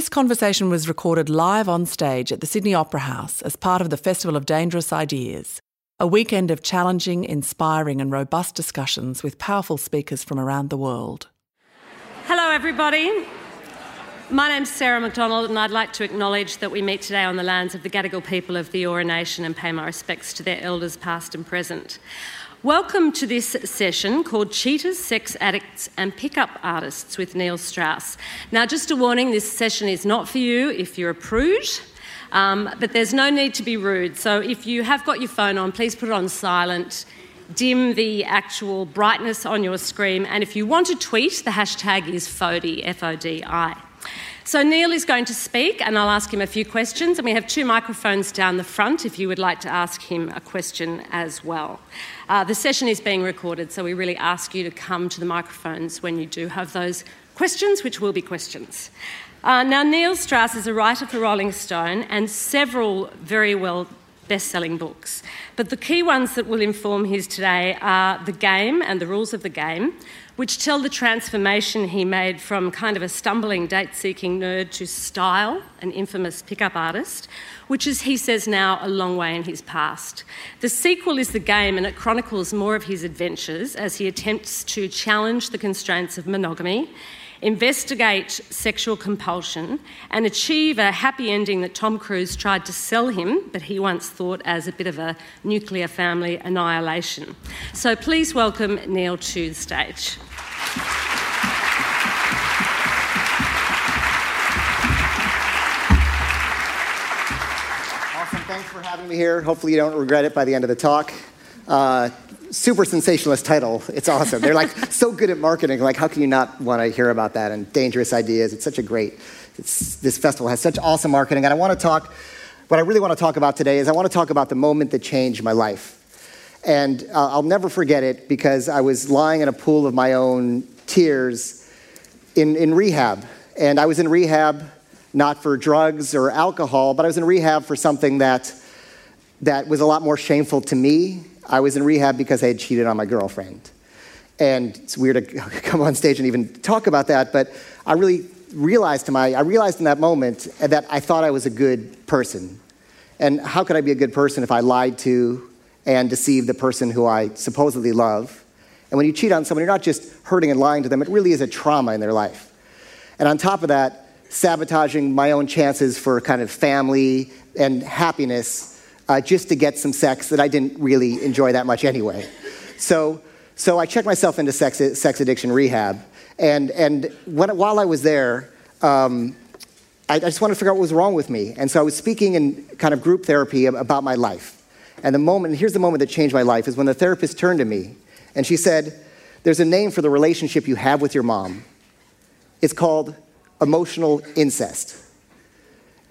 This conversation was recorded live on stage at the Sydney Opera House as part of the Festival of Dangerous Ideas, a weekend of challenging, inspiring, and robust discussions with powerful speakers from around the world. Hello, everybody. My name's Sarah McDonald, and I'd like to acknowledge that we meet today on the lands of the Gadigal people of the Eora Nation and pay my respects to their elders, past and present. Welcome to this session called Cheaters, Sex Addicts and Pickup Artists with Neil Strauss. Now, just a warning this session is not for you if you're a prude. Um, but there's no need to be rude. So if you have got your phone on, please put it on silent, dim the actual brightness on your screen, and if you want to tweet, the hashtag is FODI, F O D I. So, Neil is going to speak, and I'll ask him a few questions. And we have two microphones down the front if you would like to ask him a question as well. Uh, the session is being recorded, so we really ask you to come to the microphones when you do have those questions, which will be questions. Uh, now, Neil Strauss is a writer for Rolling Stone and several very well best selling books. But the key ones that will inform his today are The Game and the Rules of the Game, which tell the transformation he made from kind of a stumbling date seeking nerd to style, an infamous pickup artist, which is, he says now, a long way in his past. The sequel is The Game, and it chronicles more of his adventures as he attempts to challenge the constraints of monogamy investigate sexual compulsion, and achieve a happy ending that Tom Cruise tried to sell him, but he once thought as a bit of a nuclear family annihilation. So please welcome Neil to the stage. Awesome. Thanks for having me here. Hopefully, you don't regret it by the end of the talk. Uh, super sensationalist title. It's awesome. They're like so good at marketing. Like, how can you not want to hear about that and dangerous ideas? It's such a great. this festival has such awesome marketing, and I want to talk. What I really want to talk about today is I want to talk about the moment that changed my life, and uh, I'll never forget it because I was lying in a pool of my own tears in, in rehab, and I was in rehab not for drugs or alcohol, but I was in rehab for something that that was a lot more shameful to me I was in rehab because I had cheated on my girlfriend. And it's weird to come on stage and even talk about that, but I really realized to my I realized in that moment that I thought I was a good person. And how could I be a good person if I lied to and deceive the person who I supposedly love? And when you cheat on someone, you're not just hurting and lying to them, it really is a trauma in their life. And on top of that, sabotaging my own chances for kind of family and happiness uh, just to get some sex that I didn't really enjoy that much anyway. So, so I checked myself into sex, sex addiction rehab. And, and when, while I was there, um, I, I just wanted to figure out what was wrong with me. And so I was speaking in kind of group therapy about my life. And the moment, here's the moment that changed my life, is when the therapist turned to me and she said, There's a name for the relationship you have with your mom. It's called emotional incest.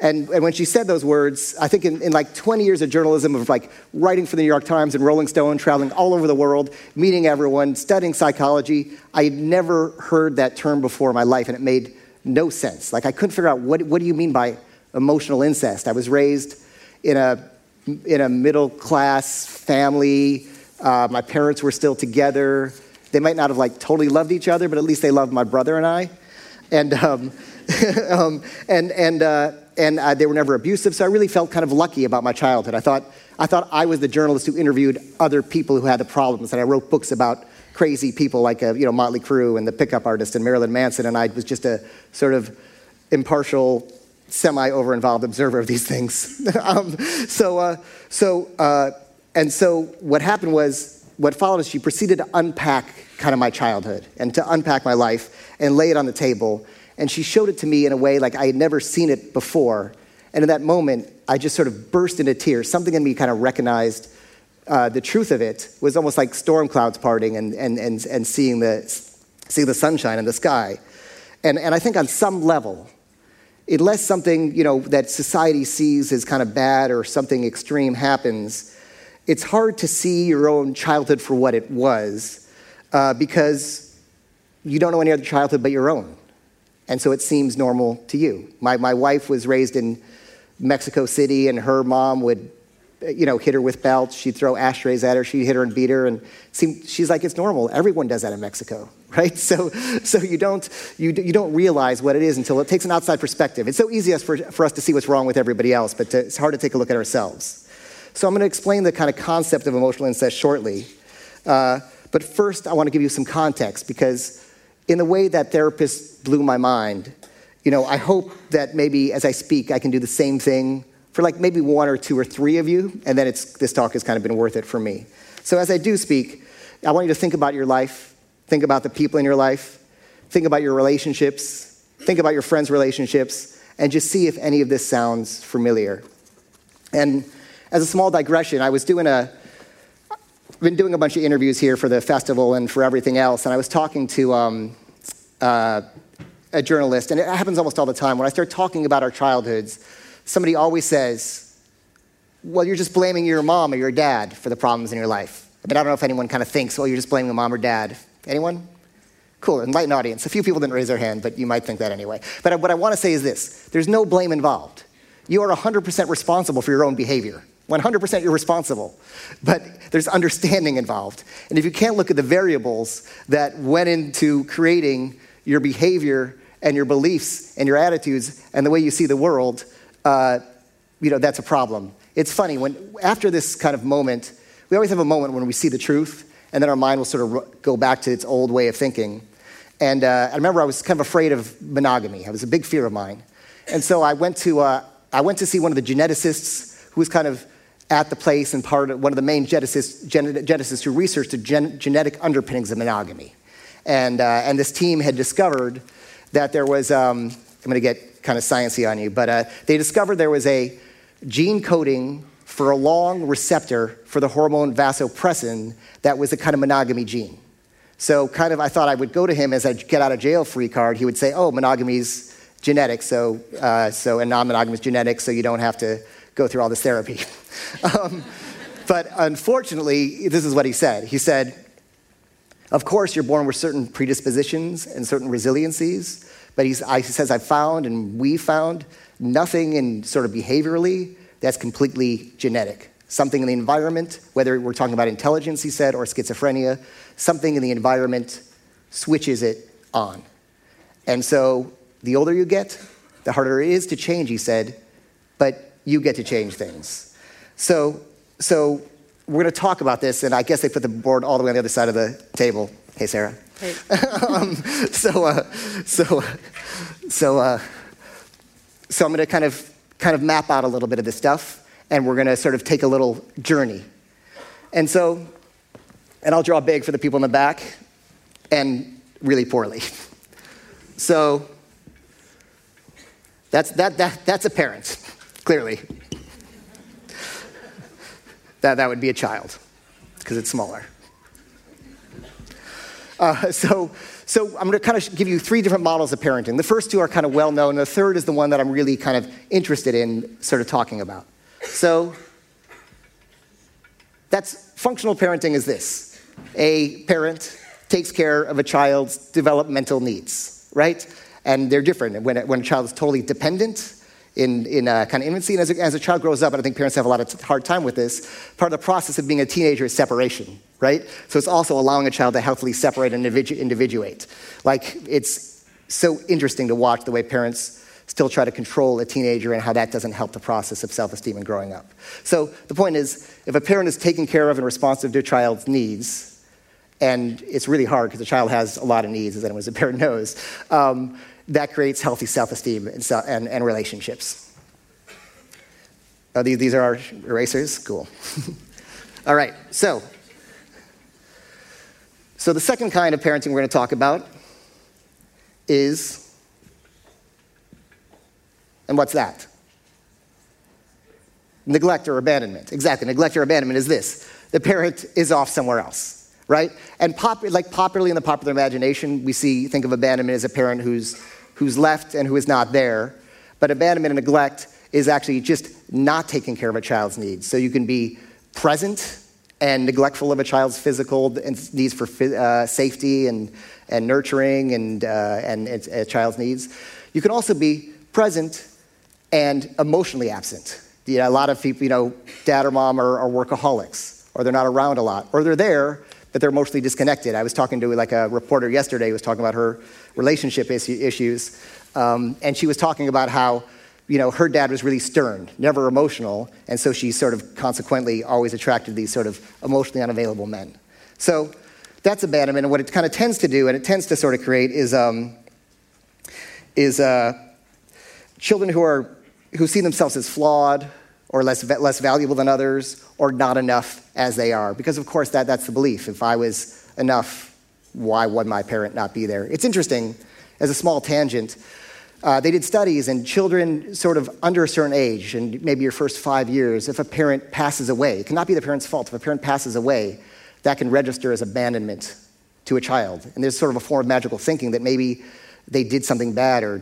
And, and when she said those words, I think in, in, like 20 years of journalism, of like writing for the New York Times and Rolling Stone, traveling all over the world, meeting everyone, studying psychology, I had never heard that term before in my life, and it made no sense. Like I couldn't figure out what, what do you mean by emotional incest? I was raised in a, in a middle class family. Uh, my parents were still together. They might not have like totally loved each other, but at least they loved my brother and I. And, um, um, and, and, uh, and uh, they were never abusive. So I really felt kind of lucky about my childhood. I thought, I thought I was the journalist who interviewed other people who had the problems, and I wrote books about crazy people like uh, you know Motley Crue and the pickup artist and Marilyn Manson, and I was just a sort of impartial, semi over involved observer of these things. um, so, uh, so, uh, and so what happened was, what followed is she proceeded to unpack kind of my childhood and to unpack my life and lay it on the table and she showed it to me in a way like I had never seen it before. And in that moment, I just sort of burst into tears. Something in me kind of recognized uh, the truth of it was almost like storm clouds parting and, and, and, and seeing, the, seeing the sunshine in the sky. And, and I think on some level, unless something you know, that society sees as kind of bad or something extreme happens, it's hard to see your own childhood for what it was uh, because you don't know any other childhood but your own and so it seems normal to you. My, my wife was raised in Mexico City, and her mom would you know, hit her with belts. She'd throw ashtrays at her. She'd hit her and beat her. And seemed, she's like, it's normal. Everyone does that in Mexico, right? So, so you, don't, you, you don't realize what it is until it takes an outside perspective. It's so easy for, for us to see what's wrong with everybody else, but to, it's hard to take a look at ourselves. So I'm going to explain the kind of concept of emotional incest shortly. Uh, but first, I want to give you some context because in the way that therapist blew my mind, you know, I hope that maybe as I speak, I can do the same thing for like maybe one or two or three of you, and then it's, this talk has kind of been worth it for me. So as I do speak, I want you to think about your life, think about the people in your life, think about your relationships, think about your friends' relationships, and just see if any of this sounds familiar. And as a small digression, I was doing a, I've been doing a bunch of interviews here for the festival and for everything else, and I was talking to um, uh, a journalist, and it happens almost all the time. When I start talking about our childhoods, somebody always says, Well, you're just blaming your mom or your dad for the problems in your life. Mean, I don't know if anyone kind of thinks, Well, you're just blaming mom or dad. Anyone? Cool, enlightened audience. A few people didn't raise their hand, but you might think that anyway. But what I want to say is this there's no blame involved. You are 100% responsible for your own behavior. 100% you're responsible. But there's understanding involved. And if you can't look at the variables that went into creating your behavior and your beliefs and your attitudes and the way you see the world, uh, you know, that's a problem. It's funny, when, after this kind of moment, we always have a moment when we see the truth, and then our mind will sort of go back to its old way of thinking. And uh, I remember I was kind of afraid of monogamy. It was a big fear of mine. And so I went to, uh, I went to see one of the geneticists who was kind of at the place and part of one of the main geneticists, geneticists who researched the gen- genetic underpinnings of monogamy. And, uh, and this team had discovered that there was, um, I'm going to get kind of sciencey on you, but uh, they discovered there was a gene coding for a long receptor for the hormone vasopressin that was a kind of monogamy gene. So, kind of, I thought I would go to him as I get out of jail free card. He would say, "Oh, monogamy's genetic, so uh, so and non-monogamous genetic, so you don't have to go through all this therapy." um, but unfortunately, this is what he said. He said, "Of course, you're born with certain predispositions and certain resiliencies, but he says, I've found and we found nothing in sort of behaviorally that's completely genetic. Something in the environment, whether we're talking about intelligence, he said, or schizophrenia, something in the environment switches it on. And so the older you get, the harder it is to change, he said, but you get to change things. So, so we're going to talk about this, and I guess they put the board all the way on the other side of the table. Hey, Sarah. Um, so, uh, so, so, uh, so I'm going to kind of, kind of map out a little bit of this stuff, and we're going to sort of take a little journey. And so, and I'll draw big for the people in the back, and really poorly. So, that's, that, that, that's a parent, clearly. That, that would be a child, because it's smaller. Uh, so, so I'm going to kind of give you three different models of parenting. The first two are kind of well known. The third is the one that I'm really kind of interested in sort of talking about. So that's functional parenting is this. A parent takes care of a child's developmental needs, right? And they're different. When, when a child is totally dependent, in, in kind of infancy. And as a, as a child grows up, and I think parents have a lot of hard time with this, part of the process of being a teenager is separation, right? So it's also allowing a child to healthily separate and individuate. Like, it's so interesting to watch the way parents still try to control a teenager and how that doesn't help the process of self esteem and growing up. So the point is, if a parent is taking care of and responsive to a child's needs, and it's really hard because the child has a lot of needs, as anyone as a parent knows, um, that creates healthy self esteem and, and, and, relationships. Oh, these, these are our erasers? Cool. All right, so. So, the second kind of parenting we're going to talk about is, and what's that? Neglect or abandonment. Exactly, neglect or abandonment is this the parent is off somewhere else, right? And pop, like popularly in the popular imagination, we see, think of abandonment as a parent who's who's left and who is not there. But abandonment and neglect is actually just not taking care of a child's needs. So you can be present and neglectful of a child's physical needs for uh, safety and, and nurturing and, uh, and a child's needs. You can also be present and emotionally absent. You know, a lot of people, you know, dad or mom are, are workaholics, or they're not around a lot, or they're there, but they're mostly disconnected. I was talking to like a reporter yesterday who was talking about her relationship issues, um, and she was talking about how you know, her dad was really stern, never emotional, and so she sort of consequently always attracted these sort of emotionally unavailable men. So that's abandonment, and what it kind of tends to do, and it tends to sort of create, is um, is uh, children who are who see themselves as flawed or less less valuable than others or not enough as they are, because of course that that's the belief. If I was enough, why would my parent not be there? It's interesting, as a small tangent. Uh, they did studies, and children sort of under a certain age, and maybe your first five years, if a parent passes away, it cannot be the parent's fault. If a parent passes away, that can register as abandonment to a child. And there's sort of a form of magical thinking that maybe they did something bad, or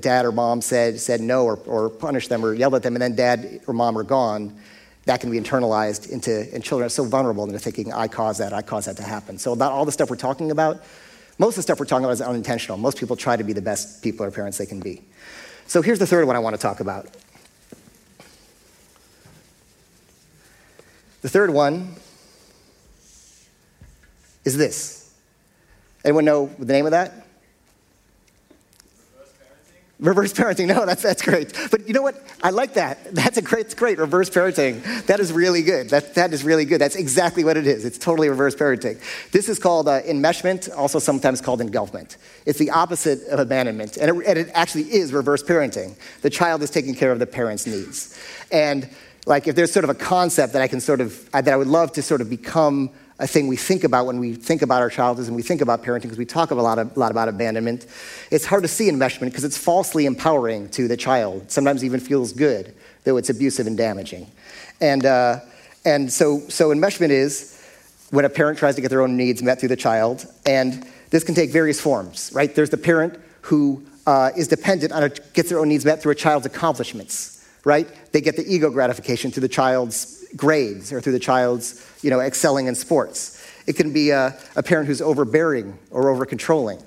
dad or mom said, said no, or, or punished them, or yelled at them, and then dad or mom are gone. That can be internalized into, and children are so vulnerable into thinking, I caused that, I caused that to happen. So, about all the stuff we're talking about, most of the stuff we're talking about is unintentional. Most people try to be the best people or parents they can be. So here's the third one I want to talk about. The third one is this. Anyone know the name of that? Reverse parenting. No, that's, that's great. But you know what? I like that. That's a great, it's great. Reverse parenting. That is really good. That, that is really good. That's exactly what it is. It's totally reverse parenting. This is called uh, enmeshment, also sometimes called engulfment. It's the opposite of abandonment. And it, and it actually is reverse parenting. The child is taking care of the parent's needs. And like if there's sort of a concept that I can sort of, that I would love to sort of become a thing we think about when we think about our childhood and we think about parenting because we talk a lot, of, a lot about abandonment. It's hard to see enmeshment because it's falsely empowering to the child. Sometimes even feels good, though it's abusive and damaging. And, uh, and so, so enmeshment is when a parent tries to get their own needs met through the child. And this can take various forms, right? There's the parent who uh, is dependent on a, gets their own needs met through a child's accomplishments, right? They get the ego gratification through the child's grades or through the child's you know, excelling in sports. It can be a, a parent who's overbearing or over controlling.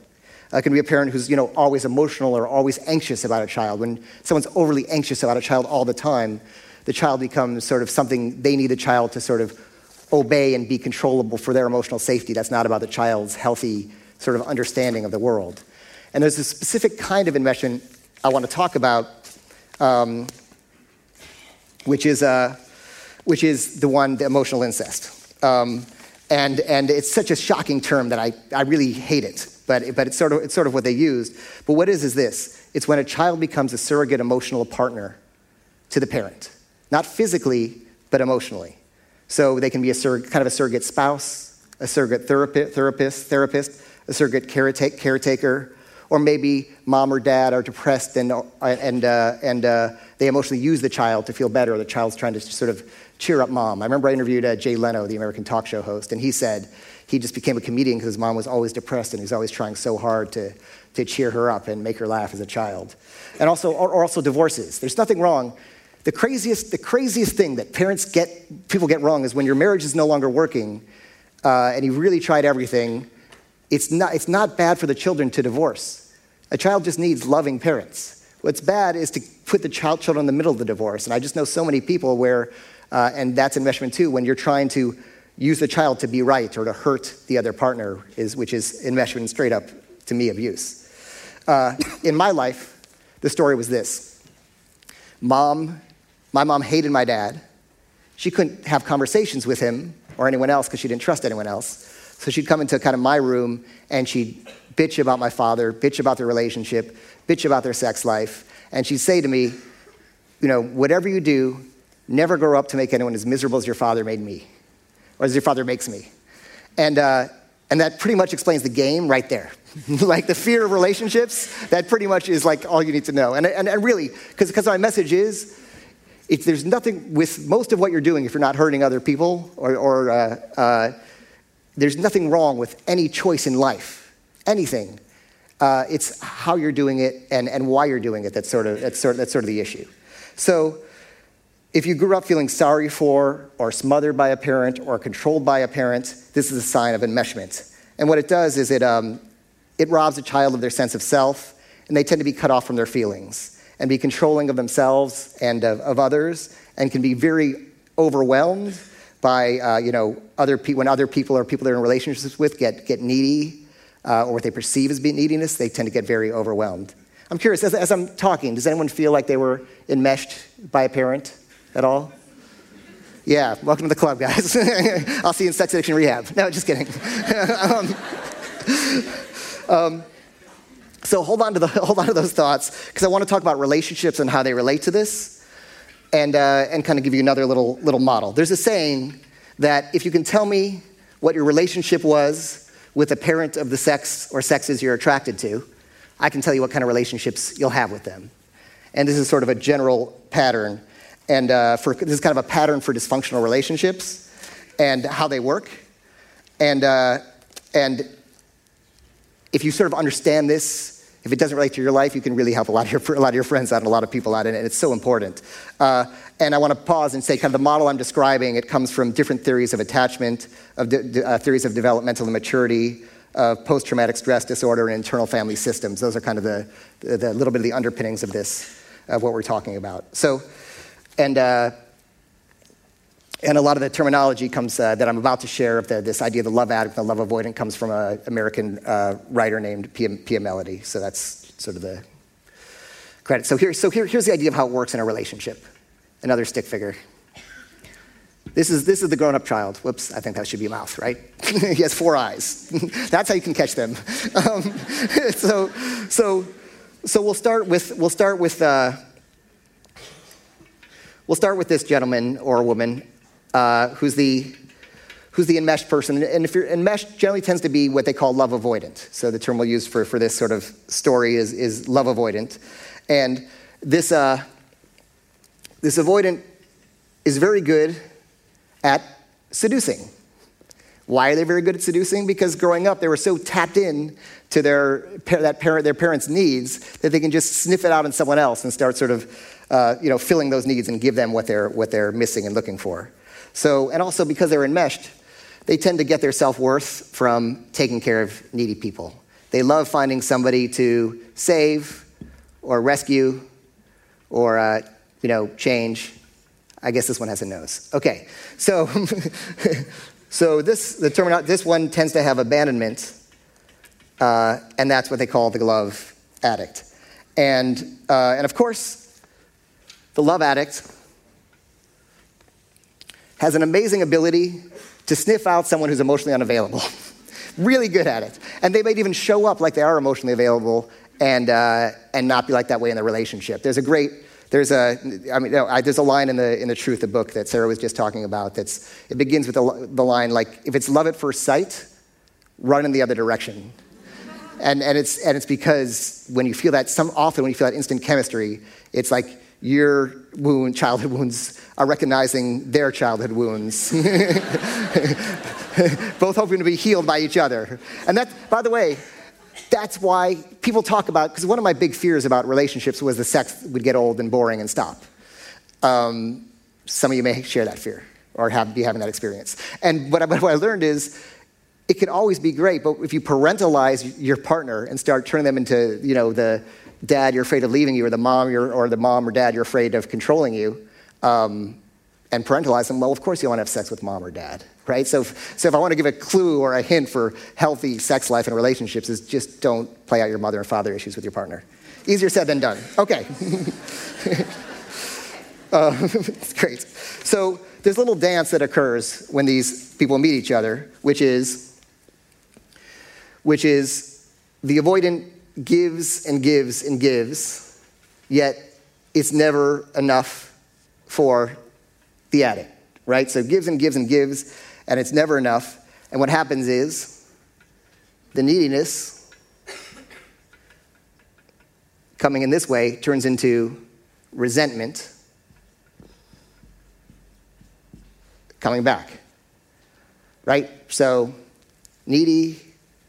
It can be a parent who's you know, always emotional or always anxious about a child. When someone's overly anxious about a child all the time, the child becomes sort of something they need the child to sort of obey and be controllable for their emotional safety. That's not about the child's healthy sort of understanding of the world. And there's a specific kind of enmeshment I want to talk about, um, which is uh, which is the one, the emotional incest. Um, and, and it's such a shocking term that I, I really hate it, but, but it's, sort of, it's sort of what they used. But what is is this it's when a child becomes a surrogate emotional partner to the parent, not physically, but emotionally. So they can be a sur- kind of a surrogate spouse, a surrogate therapist, therapist, therapist a surrogate caretaker, or maybe mom or dad are depressed and, and, uh, and uh, they emotionally use the child to feel better, the child's trying to sort of cheer up mom. I remember I interviewed uh, Jay Leno, the American talk show host, and he said he just became a comedian because his mom was always depressed and he was always trying so hard to, to cheer her up and make her laugh as a child. And also, or, or also divorces. There's nothing wrong. The craziest, the craziest thing that parents get, people get wrong is when your marriage is no longer working uh, and you really tried everything, it's not, it's not bad for the children to divorce. A child just needs loving parents. What's bad is to put the child children in the middle of the divorce. And I just know so many people where uh, and that's enmeshment too, when you're trying to use the child to be right or to hurt the other partner, is, which is enmeshment straight up, to me, abuse. Uh, in my life, the story was this Mom, my mom hated my dad. She couldn't have conversations with him or anyone else because she didn't trust anyone else. So she'd come into kind of my room and she'd bitch about my father, bitch about their relationship, bitch about their sex life. And she'd say to me, you know, whatever you do, Never grow up to make anyone as miserable as your father made me, or as your father makes me. And, uh, and that pretty much explains the game right there. like the fear of relationships, that pretty much is like all you need to know. And, and, and really, because my message is, if there's nothing with most of what you're doing, if you're not hurting other people, or, or uh, uh, there's nothing wrong with any choice in life, anything. Uh, it's how you're doing it and, and why you're doing it that's sort, of, that's, sort that's sort of the issue. So, if you grew up feeling sorry for, or smothered by a parent, or controlled by a parent, this is a sign of enmeshment. And what it does is it, um, it robs a child of their sense of self, and they tend to be cut off from their feelings. and be controlling of themselves and of, of others and can be very overwhelmed by uh, you know other people when other people or people they're in relationships with get, get needy uh, or what they perceive as being neediness they tend to get very overwhelmed i'm curious as, as i'm talking does anyone feel like they were enmeshed by a parent at all yeah welcome to the club guys i'll see you in sex addiction rehab no just kidding um, um, so hold on to the, hold on to those thoughts because I want to talk about relationships and how they relate to this, and uh, and kind of give you another little little model. There's a saying that if you can tell me what your relationship was with a parent of the sex or sexes you're attracted to, I can tell you what kind of relationships you'll have with them. And this is sort of a general pattern, and uh, for this is kind of a pattern for dysfunctional relationships and how they work, and uh, and if you sort of understand this, if it doesn't relate to your life, you can really help a lot of your, a lot of your friends out and a lot of people out, and it's so important. Uh, and I want to pause and say, kind of the model I'm describing, it comes from different theories of attachment, of de- de- uh, theories of developmental immaturity, of post-traumatic stress disorder, and internal family systems. Those are kind of the, the, the little bit of the underpinnings of this, of what we're talking about. So, and uh, and a lot of the terminology comes uh, that I'm about to share of the, this idea of the love addict, the love avoidant, comes from an American uh, writer named Pia, Pia Mellody. So that's sort of the credit. So, here, so here, here's the idea of how it works in a relationship. Another stick figure. This is, this is the grown up child. Whoops, I think that should be a mouth, right? he has four eyes. That's how you can catch them. Um, so, so, so we'll start with, we'll start with, uh, we'll start with this gentleman or woman uh, who's the who's the enmeshed person. And if you're enmeshed, generally tends to be what they call love avoidant. So the term we'll use for, for this sort of story is, is love avoidant. And this, uh, this avoidant is very good at seducing. Why are they very good at seducing? Because growing up, they were so tapped in to their, that parent, their parents' needs that they can just sniff it out in someone else and start sort of uh, you know, filling those needs and give them what they're, what they're missing and looking for. So, and also because they're enmeshed, they tend to get their self worth from taking care of needy people. They love finding somebody to save or rescue or, uh, you know, change. I guess this one has a nose. Okay, so, so this, the term, this one tends to have abandonment, uh, and that's what they call the love addict. And, uh, and of course, the love addict has an amazing ability to sniff out someone who's emotionally unavailable. really good at it. And they might even show up like they are emotionally available and, uh, and not be like that way in the relationship. There's a great, there's a, I mean, I, there's a line in the, in the Truth, the book that Sarah was just talking about that's, it begins with the, the line like, if it's love at first sight, run in the other direction. And, and, it's, and it's because when you feel that, some, often when you feel that instant chemistry, it's like your wound, childhood wounds are recognizing their childhood wounds, both hoping to be healed by each other. And that, by the way, that's why people talk about, because one of my big fears about relationships was the sex would get old and boring and stop. Um, some of you may share that fear or have, be having that experience. And what I, what I learned is it can always be great, but if you parentalize your partner and start turning them into, you know, the dad you're afraid of leaving you, or the mom or the mom or dad you're afraid of controlling you, um, and parentalize them, well, of course you want to have sex with mom or dad, right? So, if, so if I want to give a clue or a hint for healthy sex life and relationships, is just don't play out your mother and father issues with your partner. Easier said than done. Okay. uh, it's great. So there's a little dance that occurs when these people meet each other, which is, which is the avoidant gives and gives and gives, yet it's never enough for the addict, right? So gives and gives and gives, and it's never enough. And what happens is the neediness coming in this way turns into resentment coming back, right? So needy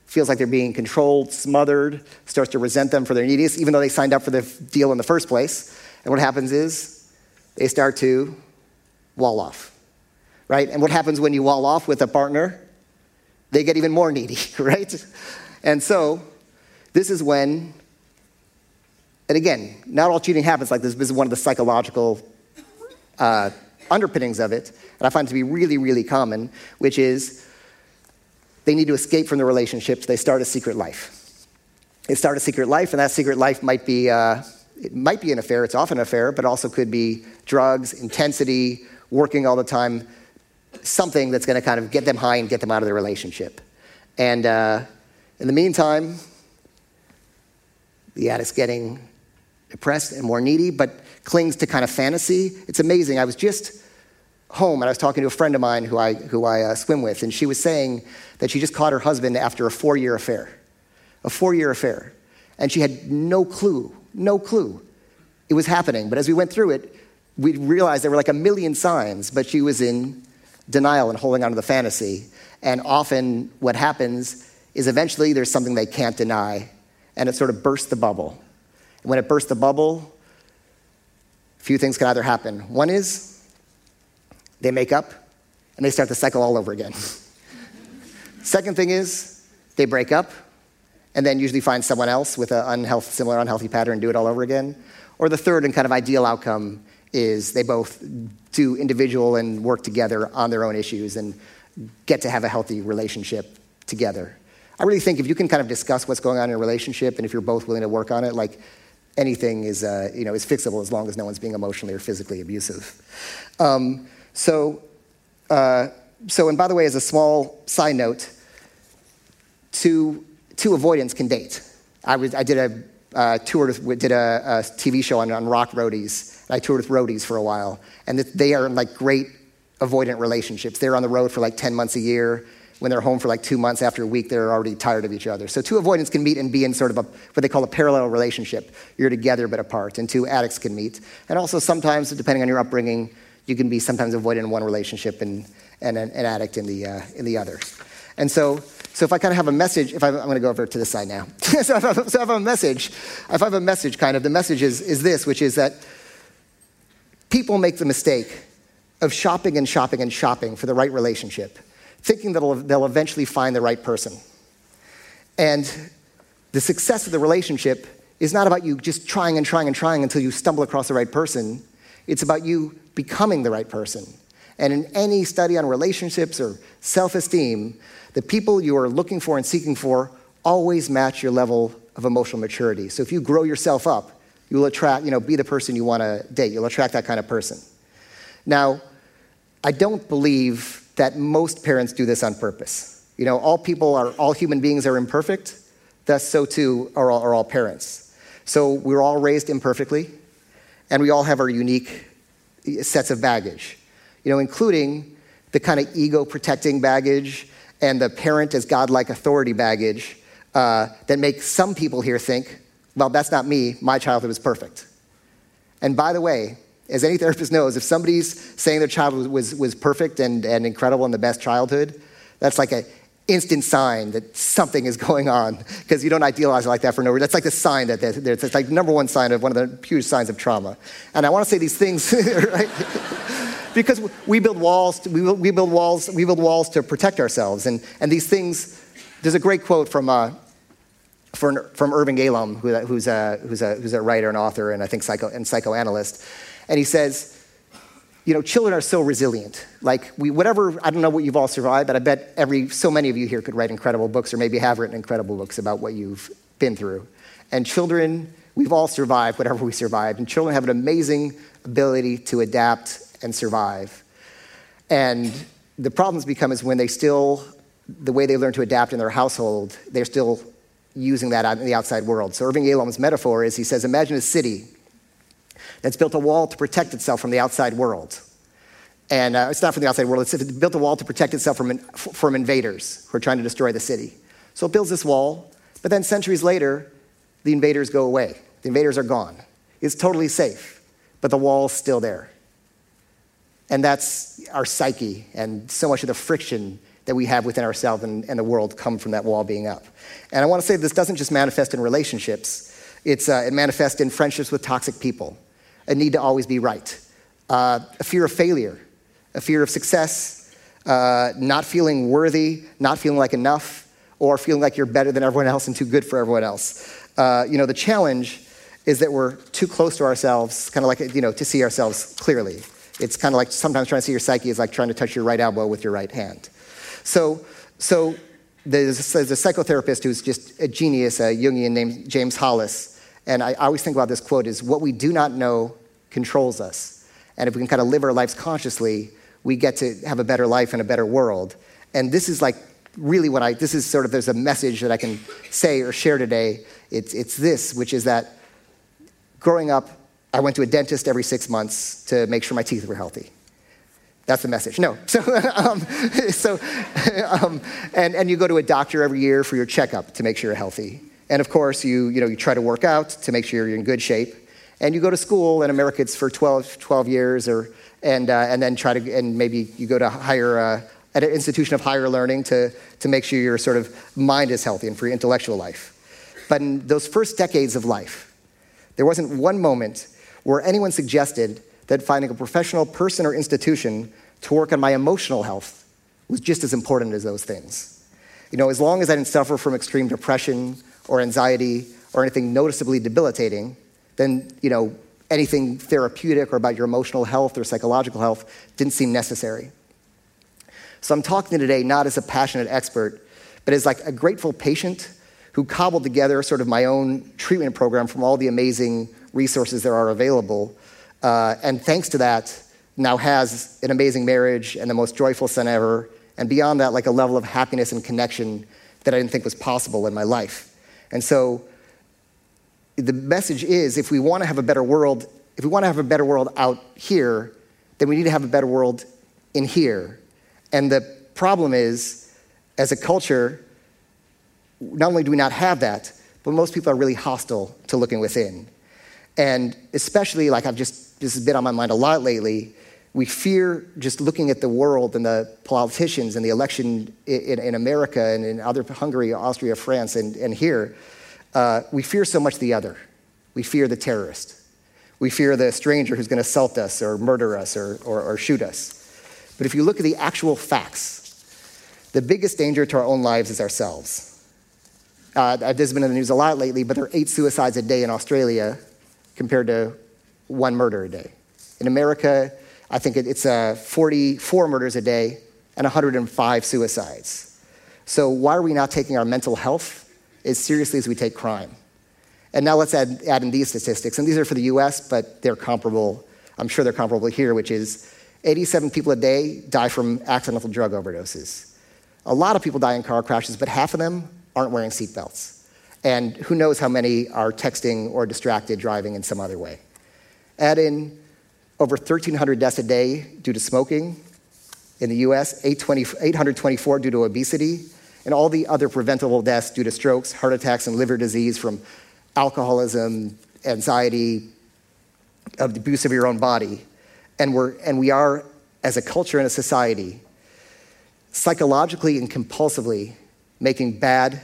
feels like they're being controlled, smothered, starts to resent them for their neediness, even though they signed up for the deal in the first place. And what happens is they start to wall off, right? And what happens when you wall off with a partner? They get even more needy, right? And so, this is when and again, not all cheating happens like this. This is one of the psychological uh, underpinnings of it, and I find it to be really, really common, which is they need to escape from the relationships. They start a secret life. They start a secret life, and that secret life might be uh, it might be an affair. It's often an affair, but also could be drugs, intensity, working all the time, something that's going to kind of get them high and get them out of the relationship. And uh, in the meantime, the addict's getting depressed and more needy, but clings to kind of fantasy. It's amazing. I was just home and I was talking to a friend of mine who I, who I uh, swim with, and she was saying that she just caught her husband after a four year affair. A four year affair. And she had no clue, no clue it was happening. But as we went through it, we realized there were like a million signs, but she was in denial and holding on to the fantasy. And often what happens is eventually there's something they can't deny, and it sort of bursts the bubble. And when it bursts the bubble, a few things can either happen. One is they make up and they start the cycle all over again. Second thing is they break up and then usually find someone else with a unhealthy, similar unhealthy pattern and do it all over again. Or the third and kind of ideal outcome is they both do individual and work together on their own issues and get to have a healthy relationship together. I really think if you can kind of discuss what's going on in a relationship and if you're both willing to work on it, like anything is, uh, you know, is fixable as long as no one's being emotionally or physically abusive. Um, so, uh, so, and by the way, as a small side note, two, two avoidants can date. I, was, I did a uh, toured with, did a, a, TV show on, on rock roadies. I toured with roadies for a while, and they are like great avoidant relationships. They're on the road for like 10 months a year. When they're home for like two months after a week, they're already tired of each other. So two avoidants can meet and be in sort of a, what they call a parallel relationship. You're together but apart, and two addicts can meet. And also sometimes, depending on your upbringing, you can be sometimes avoidant in one relationship and, and an, an addict in the, uh, in the other. And so so if I kind of have a message, if I, am going to go over to this side now. so, if I, so if I have a message, if I have a message, kind of, the message is, is this, which is that people make the mistake of shopping and shopping and shopping for the right relationship, thinking that they'll eventually find the right person. And the success of the relationship is not about you just trying and trying and trying until you stumble across the right person. It's about you becoming the right person. And in any study on relationships or self esteem, the people you are looking for and seeking for always match your level of emotional maturity. So if you grow yourself up, you will attract, you know, be the person you want to date. You'll attract that kind of person. Now, I don't believe that most parents do this on purpose. You know, all people are, all human beings are imperfect. Thus, so too are all, are all parents. So we're all raised imperfectly, and we all have our unique sets of baggage, you know, including the kind of ego protecting baggage and the parent as godlike authority baggage uh, that makes some people here think, well, that's not me. My childhood was perfect. And by the way, as any therapist knows, if somebody's saying their child was, was, was perfect and, and incredible and the best childhood, that's like an instant sign that something is going on because you don't idealize like that for no reason. That's like the sign that it's like number one sign of one of the huge signs of trauma. And I want to say these things, right? because we build walls, we build, walls, we build walls to protect ourselves. And, and these things, there's a great quote from, uh, from, from Irvin Yalom, who, who's, a, who's, a, who's a writer and author and I think psycho, and psychoanalyst. And he says, you know, children are so resilient. Like, we, whatever, I don't know what you've all survived, but I bet every, so many of you here could write incredible books or maybe have written incredible books about what you've been through. And children, we've all survived whatever we survived. And children have an amazing ability to adapt and survive. And the problems become is when they still, the way they learn to adapt in their household, they're still using that in the outside world. So Irvin Yalom's metaphor is he says, imagine a city that's built a wall to protect itself from the outside world. And uh, it's not from the outside world, it's built a wall to protect itself from, from invaders who are trying to destroy the city. So it builds this wall, but then centuries later, the invaders go away. The invaders are gone. It's totally safe, but the wall's still there. And that's our psyche, and so much of the friction that we have within ourselves and, and the world come from that wall being up. And I want to say this doesn't just manifest in relationships, it's, uh, it manifests in friendships with toxic people, a need to always be right, uh, a fear of failure, a fear of success, uh, not feeling worthy, not feeling like enough, or feeling like you're better than everyone else and too good for everyone else. Uh, you know, the challenge is that we're too close to ourselves, kind of like, you know, to see ourselves clearly. It's kind of like sometimes trying to see your psyche is like trying to touch your right elbow with your right hand. So, so there's, there's a psychotherapist who's just a genius, a Jungian named James Hollis, and I always think about this quote is what we do not know controls us. And if we can kind of live our lives consciously, we get to have a better life and a better world. And this is like really what I, this is sort of, there's a message that I can say or share today. It's, it's this, which is that growing up, I went to a dentist every six months to make sure my teeth were healthy. That's the message. No. So, um, so um, and, and you go to a doctor every year for your checkup to make sure you're healthy. And of course, you, you, know, you try to work out to make sure you're in good shape. And you go to school in America, it's for 12, 12 years, or, and, uh, and then try to, and maybe you go to higher, uh, at an institution of higher learning to, to make sure your sort of mind is healthy and for your intellectual life. But in those first decades of life, there wasn't one moment where anyone suggested that finding a professional person or institution to work on my emotional health was just as important as those things. You know, as long as I didn't suffer from extreme depression or anxiety or anything noticeably debilitating, then, you know, anything therapeutic or about your emotional health or psychological health didn't seem necessary. So I'm talking today not as a passionate expert, but as like a grateful patient who cobbled together sort of my own treatment program from all the amazing resources that are available. Uh, and thanks to that, now has an amazing marriage and the most joyful son ever. And beyond that, like a level of happiness and connection that I didn't think was possible in my life. And so the message is if we want to have a better world, if we want to have a better world out here, then we need to have a better world in here. And the problem is, as a culture, not only do we not have that, but most people are really hostile to looking within. And especially, like I've just, this has been on my mind a lot lately, we fear just looking at the world and the politicians and the election in, in America and in other Hungary, Austria, France, and, and here. Uh, we fear so much the other. We fear the terrorist. We fear the stranger who's going to assault us or murder us or, or, or shoot us. But if you look at the actual facts, the biggest danger to our own lives is ourselves. Uh, this has been in the news a lot lately, but there are eight suicides a day in Australia compared to one murder a day. In America, I think it's uh, 44 murders a day and 105 suicides. So, why are we not taking our mental health as seriously as we take crime? And now let's add, add in these statistics. And these are for the US, but they're comparable. I'm sure they're comparable here, which is 87 people a day die from accidental drug overdoses. A lot of people die in car crashes, but half of them aren't wearing seatbelts. And who knows how many are texting or distracted driving in some other way. Add in over 1,300 deaths a day due to smoking in the US, 824 due to obesity, and all the other preventable deaths due to strokes, heart attacks, and liver disease from alcoholism, anxiety, abuse of your own body. And, we're, and we are, as a culture and a society, psychologically and compulsively making bad,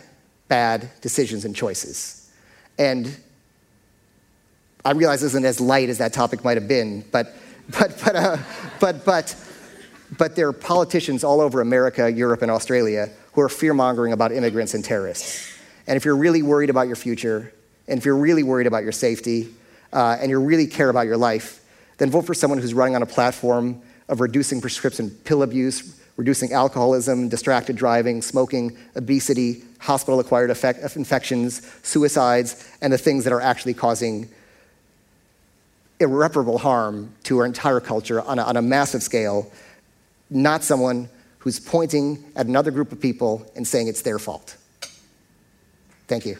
bad decisions and choices. And I realize this isn't as light as that topic might have been, but, but, but, uh, but, but, but there are politicians all over America, Europe, and Australia who are fear mongering about immigrants and terrorists. And if you're really worried about your future, and if you're really worried about your safety, uh, and you really care about your life, then vote for someone who's running on a platform of reducing prescription pill abuse, reducing alcoholism, distracted driving, smoking, obesity, hospital acquired infections, suicides, and the things that are actually causing irreparable harm to our entire culture on a, on a massive scale, not someone who's pointing at another group of people and saying it's their fault. Thank you.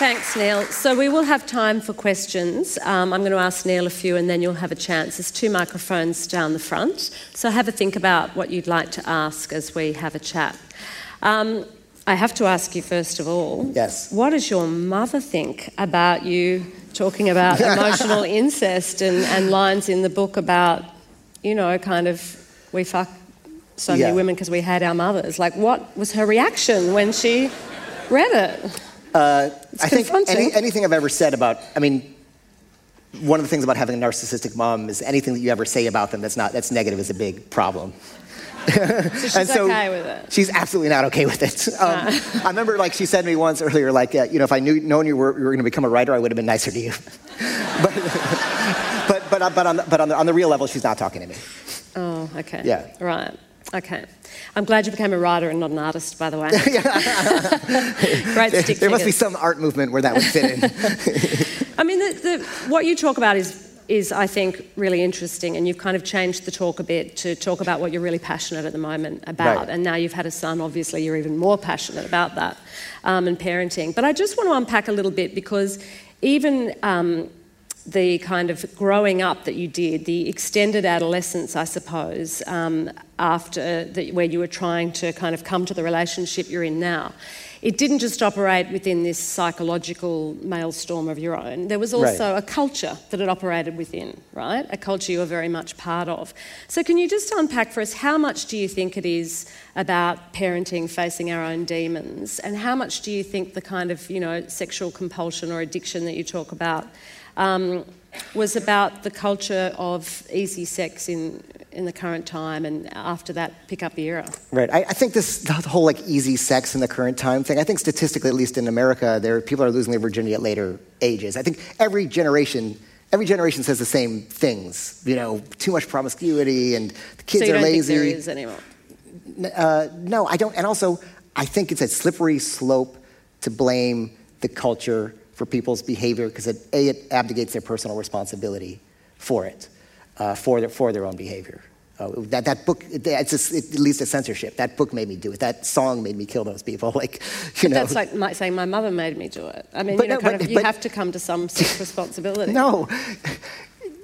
Thanks, Neil. So we will have time for questions. Um, I'm going to ask Neil a few and then you'll have a chance. There's two microphones down the front. So have a think about what you'd like to ask as we have a chat. Um, I have to ask you first of all. Yes. What does your mother think about you talking about emotional incest and, and, lines in the book about, you know, kind of we fuck so many yeah. women because we had our mothers? Like, what was her reaction when she read it? Uh, I think any, anything I've ever said about, I mean, one of the things about having a narcissistic mom is anything that you ever say about them that's not that's negative is a big problem. So she's and so okay with it. She's absolutely not okay with it. Um, I remember, like she said to me once earlier, like uh, you know, if I knew known you were, you were going to become a writer, I would have been nicer to you. but but but, uh, but, on, the, but on, the, on the real level, she's not talking to me. Oh, okay. Yeah. Right. Okay. I'm glad you became a writer and not an artist, by the way. Great stick There must be some art movement where that would fit in. I mean, the, the, what you talk about is, is, I think, really interesting, and you've kind of changed the talk a bit to talk about what you're really passionate at the moment about. Right. And now you've had a son, obviously, you're even more passionate about that um, and parenting. But I just want to unpack a little bit because even um, the kind of growing up that you did, the extended adolescence, I suppose, um, after the, where you were trying to kind of come to the relationship you're in now. It didn't just operate within this psychological maelstrom of your own. There was also Right. a culture that it operated within, right? A culture you were very much part of. So, can you just unpack for us how much do you think it is about parenting, facing our own demons, and how much do you think the kind of you know sexual compulsion or addiction that you talk about um, was about the culture of easy sex in in the current time, and after that pickup era? Right. I, I think this the whole like easy sex in the current time thing. I think statistically, at least in America, there people are losing their virginity at later ages. I think every generation. Every generation says the same things, you know, too much promiscuity and the kids so are don't lazy. think there is anymore? Uh, no, I don't. And also, I think it's a slippery slope to blame the culture for people's behavior because it, a it abdicates their personal responsibility for it, uh, for their for their own behavior. Uh, that that book, just, it leads to censorship. That book made me do it. That song made me kill those people. Like, you know. That's like my, saying my mother made me do it. I mean, But you know, no, kind but- of, you but- have to come to some sort of responsibility. No,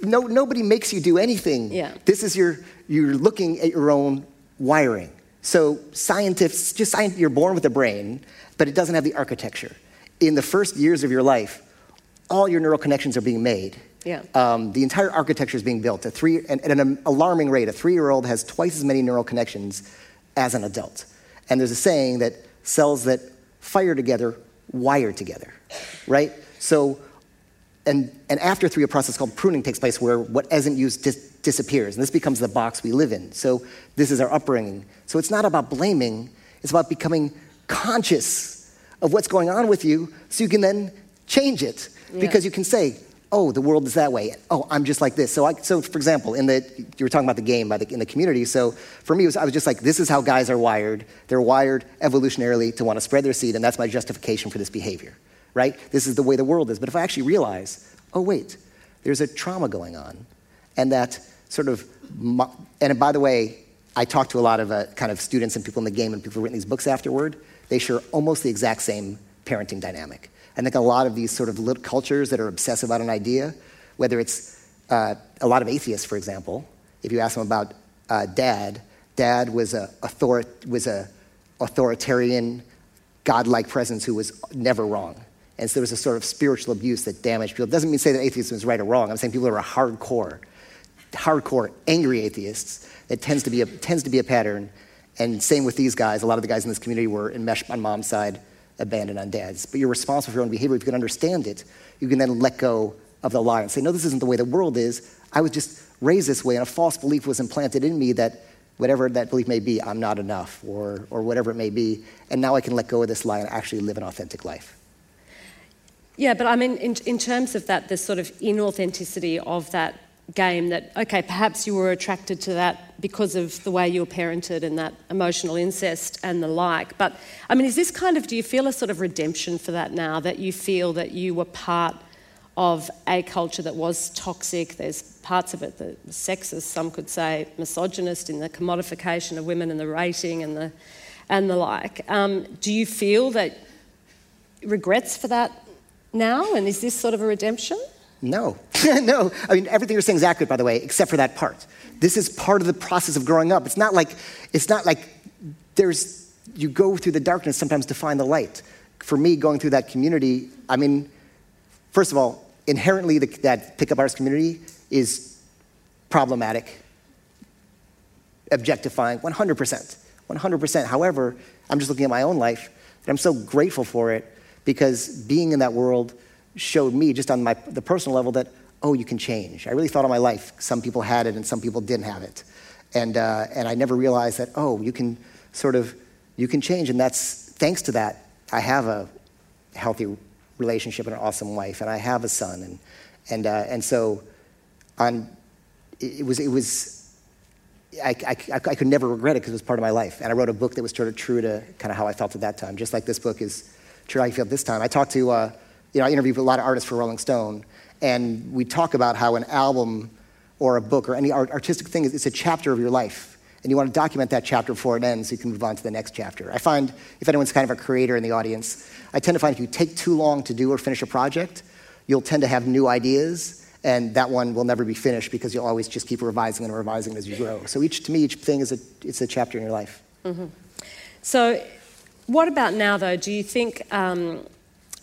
no, nobody makes you do anything. Yeah. This is your, you're looking at your own wiring. So scientists, just science, you're born with a brain, but it doesn't have the architecture. In the first years of your life, all your neural connections are being made. Yeah. Um, the entire architecture is being built. A three, and at an alarming rate, a three-year-old has twice as many neural connections as an adult. And there's a saying that cells that fire together wire together, right? So and, and after three, a process called pruning takes place where what isn't used dis- disappears. And this becomes the box we live in. So this is our upbringing. So it's not about blaming, it's about becoming conscious of what's going on with you so you can then change it. Because you can say, oh, the world is that way. Oh, I'm just like this. So, I, so for example, in the, you were talking about the game by the, in the community. So for me, it was, I was just like, this is how guys are wired. They're wired evolutionarily to want to spread their seed, and that's my justification for this behavior right? This is the way the world is. But if I actually realize, oh, wait, there's a trauma going on, and that sort of, and by the way, I talked to a lot of uh, kind of students and people in the game and people who've written these books afterward. They share almost the exact same parenting dynamic. I think a lot of these sort of cultures that are obsessed about an idea, whether it's uh, a lot of atheists, for example, if you ask them about uh, dad, dad was a, author- was a authoritarian, godlike presence who was never wrong. And so there was a sort of spiritual abuse that damaged people. It doesn't mean say that atheism is right or wrong. I'm saying people are hardcore, hardcore, angry atheists. That tends to be a, tends to be a pattern. And same with these guys. A lot of the guys in this community were enmeshed on mom's side, abandoned on dad's. But you're responsible for your own behavior. If you can understand it, you can then let go of the lie and say, no, this isn't the way the world is. I was just raised this way, and a false belief was implanted in me that whatever that belief may be, I'm not enough, or, or whatever it may be. And now I can let go of this lie and actually live an authentic life. Yeah, but I mean, in, in terms of that, the sort of inauthenticity of that game, that, okay, perhaps you were attracted to that because of the way you were parented and that emotional incest and the like. But, I mean, is this kind of, do you feel a sort of redemption for that now, that you feel that you were part of a culture that was toxic? There's parts of it that sexist, some could say misogynist in the commodification of women and the rating and the, and the like. Um, do you feel that regrets for that now? And is this sort of a redemption? No, no. I mean, everything you're saying is accurate, by the way, except for that part. This is part of the process of growing up. It's not like, it's not like there's, you go through the darkness sometimes to find the light. For me, going through that community, I mean, first of all, inherently, the, that pickup artist community is problematic, objectifying, 100%. 100%. However, I'm just looking at my own life, and I'm so grateful for it because being in that world showed me, just on my, the personal level, that, oh, you can change. I really thought all my life some people had it and some people didn't have it. And, uh, and I never realized that, oh, you can sort of, you can change. And that's, thanks to that, I have a healthy relationship and an awesome wife, and I have a son. And, and, uh, and so on, it, was, it was, I, I, I could never regret it because it was part of my life. And I wrote a book that was sort of true to kind of how I felt at that time, just like this book is true how I feel this time. I talked to, uh, you know, I interviewed a lot of artists for Rolling Stone, and we talk about how an album or a book or any art, artistic thing is it's a chapter of your life. And you want to document that chapter before it ends so you can move on to the next chapter. I find, if anyone's kind of a creator in the audience, I tend to find if you take too long to do or finish a project, you'll tend to have new ideas, and that one will never be finished because you'll always just keep revising and revising as you grow. So each, to me, each thing is a, it's a chapter in your life. Mm-hmm. So, what about now, though? Do you think um,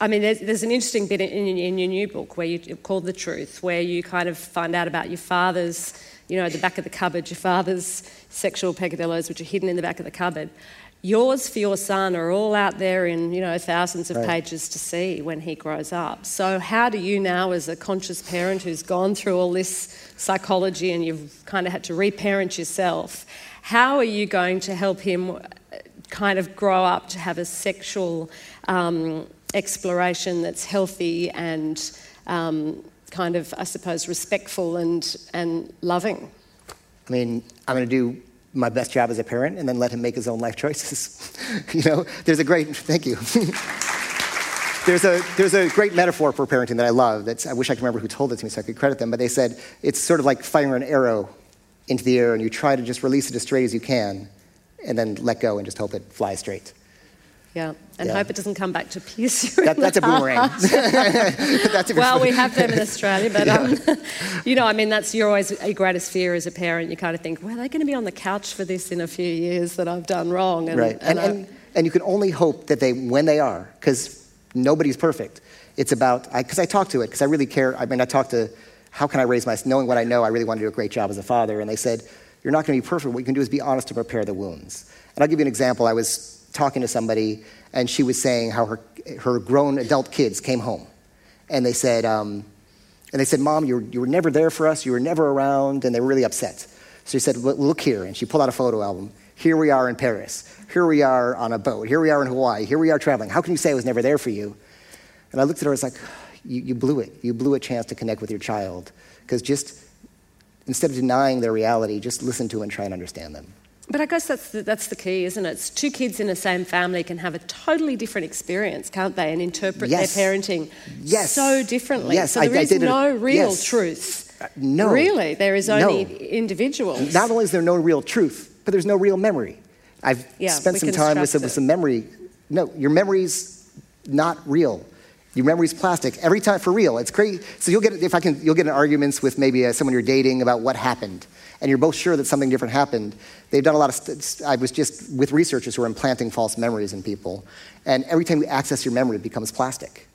I mean, there's, there's, an interesting bit in, in, your new book where you called The Truth, where you kind of find out about your father's, you know, the back of the cupboard, your father's sexual peccadillos, which are hidden in the back of the cupboard. Yours for your son are all out there in, you know, thousands of right. pages to see when he grows up. So, how do you now, as a conscious parent who's gone through all this psychology and you've kind of had to reparent yourself, how are you going to help him kind of grow up to have a sexual um, exploration that's healthy and um, kind of, I suppose, respectful and, and loving. I mean, I'm going to do my best job as a parent and then let him make his own life choices. you know, there's a great, thank you. there's, a, there's a great metaphor for parenting that I love. That's, I wish I could remember who told it to me so I could credit them, but they said it's sort of like firing an arrow into the air and you try to just release it as straight as you can and then let go and just hope it flies straight. Yeah, and yeah. hope it doesn't come back to pierce you. That, that's, a boomerang. that's a well, we have them in Australia, but yeah. um, you know, I mean, that's your always your greatest fear as a parent. You kind of think, well, are they going to be on the couch for this in a few years that I've done wrong? And, right, and, and, and, and you can only hope that they, when they are, because nobody's perfect. It's about because I, I talk to it because I really care. I mean, I talk to how can I raise my knowing what I know. I really want to do a great job as a father, and they said you're not going to be perfect. What you can do is be honest to repair the wounds. And I'll give you an example. I was talking to somebody, and she was saying how her, her grown adult kids came home. And they said, um, and they said, Mom, you were, you were never there for us, you were never around, and they were really upset. So she said, Look here. And she pulled out a photo album. Here we are in Paris. Here we are on a boat. Here we are in Hawaii. Here we are traveling. How can you say I was never there for you? And I looked at her, and I was like, You, you blew it. You blew a chance to connect with your child. Because just instead of denying their reality, just listen to and try and understand them. But I guess that's the, that's the key, isn't it? It's two kids in the same family can have a totally different experience, can't they? And interpret yes. their parenting yes. so differently. Yes. So there I, is I no real yes. truth. Uh, no. Really, there is only no. individuals. Not only is there no real truth, but there's no real memory. I've yeah, spent some time with some, with some memory. No, your memory's not real. Your memory's plastic every time for real. It's crazy. So you'll get if I can, you'll get in arguments with maybe uh, someone you're dating about what happened and you're both sure that something different happened. They've done a lot of, st- I was just with researchers who are implanting false memories in people. And every time you access your memory, it becomes plastic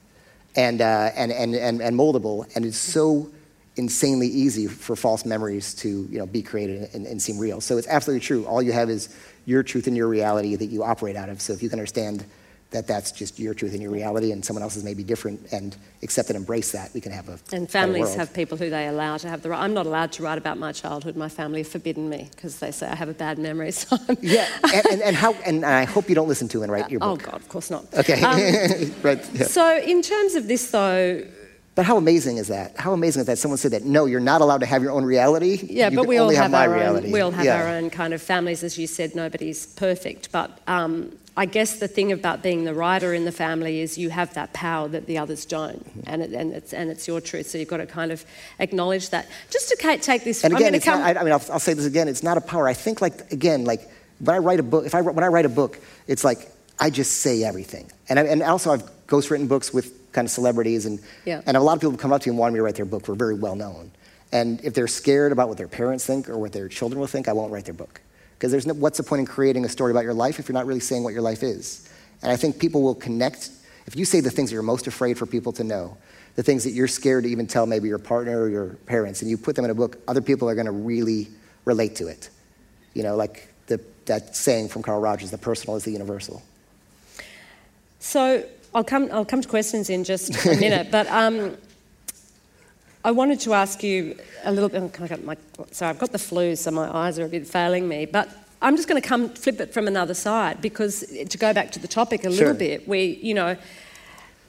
and, uh, and, and, and, and moldable. And it's so insanely easy for false memories to you know, be created and, and seem real. So it's absolutely true. All you have is your truth and your reality that you operate out of. So if you can understand that that's just your truth and your reality, and someone else's may be different, and accept and embrace that, we can have a and families have people who they allow to have the right. I'm not allowed to write about my childhood. My family have forbidden me because they say I have a bad memory. So yeah, and, and, and, how? And I hope you don't listen to and write your oh, book. Oh God, of course not. Okay, um, right. Yeah. So in terms of this, though. But how amazing is that? How amazing is that someone said that no, you're not allowed to have your own reality. Yeah, you but we all have, have our reality. own. We all have yeah. our own kind of families, as you said. Nobody's perfect, but um, I guess the thing about being the writer in the family is you have that power that the others don't, and, it, and, it's, and it's your truth. So you've got to kind of acknowledge that. Just to take this. And again, come... not, I, I, mean, I'll, I'll, say this again. It's not a power. I think, like again, like when I write a book, if I when I write a book, it's like I just say everything. And I, and also I've ghostwritten books with kind of celebrities, and yeah. and a lot of people come up to me and want me to write their book. We're very well known. And if they're scared about what their parents think or what their children will think, I won't write their book. Because there's no, what's the point in creating a story about your life if you're not really saying what your life is? And I think people will connect. If you say the things that you're most afraid for people to know, the things that you're scared to even tell maybe your partner or your parents, and you put them in a book, other people are going to really relate to it. You know, like the, that saying from Carl Rogers, the personal is the universal. So I'll come, I'll come to questions in just a minute, but um, I wanted to ask you a little bit. I got my, sorry, I've got the flu, so my eyes are a bit failing me. But I'm just going to come flip it from another side because to go back to the topic a Sure. little bit, we, you know,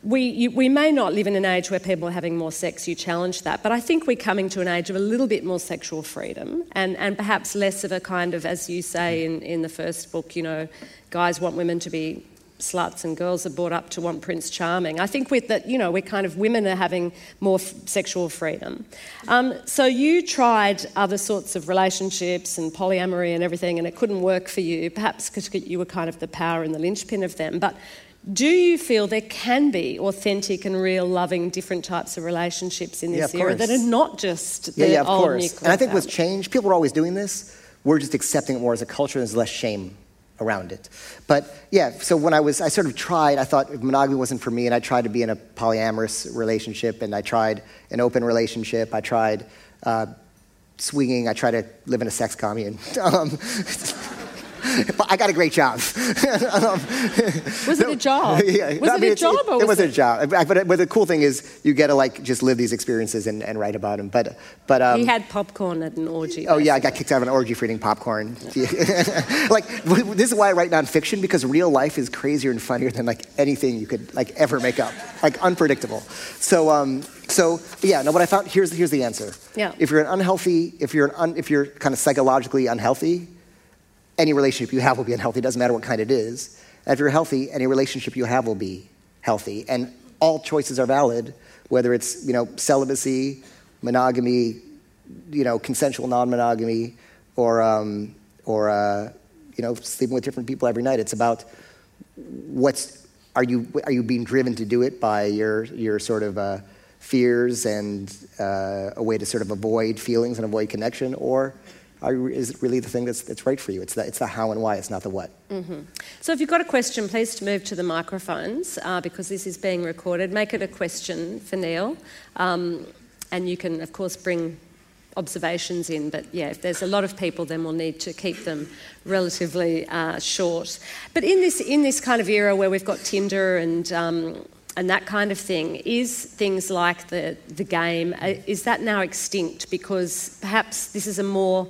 we, you, we may not live in an age where people are having more sex, you challenge that, but I think we're coming to an age of a little bit more sexual freedom and, and perhaps less of a kind of, as you say in, in the first book, you know, guys want women to be sluts and girls are brought up to want Prince Charming. I think with that, you know, we're kind of, women are having more f- sexual freedom. Um, so you tried other sorts of relationships and polyamory and everything, and it couldn't work for you, perhaps because you were kind of the power and the linchpin of them. But do you feel there can be authentic and real, loving, different types of relationships in this of era that are not just the Yeah, yeah, of old course. And I think family? changed, people are always doing this. We're just accepting it more as a culture. And there's less shame around it. But yeah, so when I was, I sort of tried, I thought monogamy wasn't for me, and I tried to be in a polyamorous relationship, and I tried an open relationship, I tried uh, swinging, I tried to live in a sex commune. Um, I got a great job. Um, Was it a job? yeah, Was I it mean, a job It, or it was it- a job. But, but the cool thing is, you get to like just live these experiences and, and write about them. But but um, he had popcorn at an orgy. Oh yeah, I got kicked out of an orgy for eating popcorn. like w- w- this is why I write nonfiction because real life is crazier and funnier than like anything you could like ever make up. Like unpredictable. So um, so yeah. No, what I found here's here's the answer. Yeah. If you're an unhealthy, if you're an un, if you're kind of psychologically unhealthy, any relationship you have will be unhealthy. It Doesn't matter what kind it is. And if you're healthy, any relationship you have will be healthy. And all choices are valid, whether it's you know celibacy, monogamy, you know consensual non-monogamy, or um, or uh, you know sleeping with different people every night. It's about what's are you are you being driven to do it by your your sort of uh, fears and uh, a way to sort of avoid feelings and avoid connection, or are is it really the thing that's, that's right for you? It's the, it's the how and why. It's not the what. So if you've got a question, please move to the microphones uh, because this is being recorded. Make it a question for Neil. Um, and you can, of course, bring observations in. But yeah, if there's a lot of people, then we'll need to keep them relatively uh, short. But in this, in this kind of era where we've got Tinder and, um, and that kind of thing, is things like the, the game, uh, is that now extinct? Because perhaps this is a more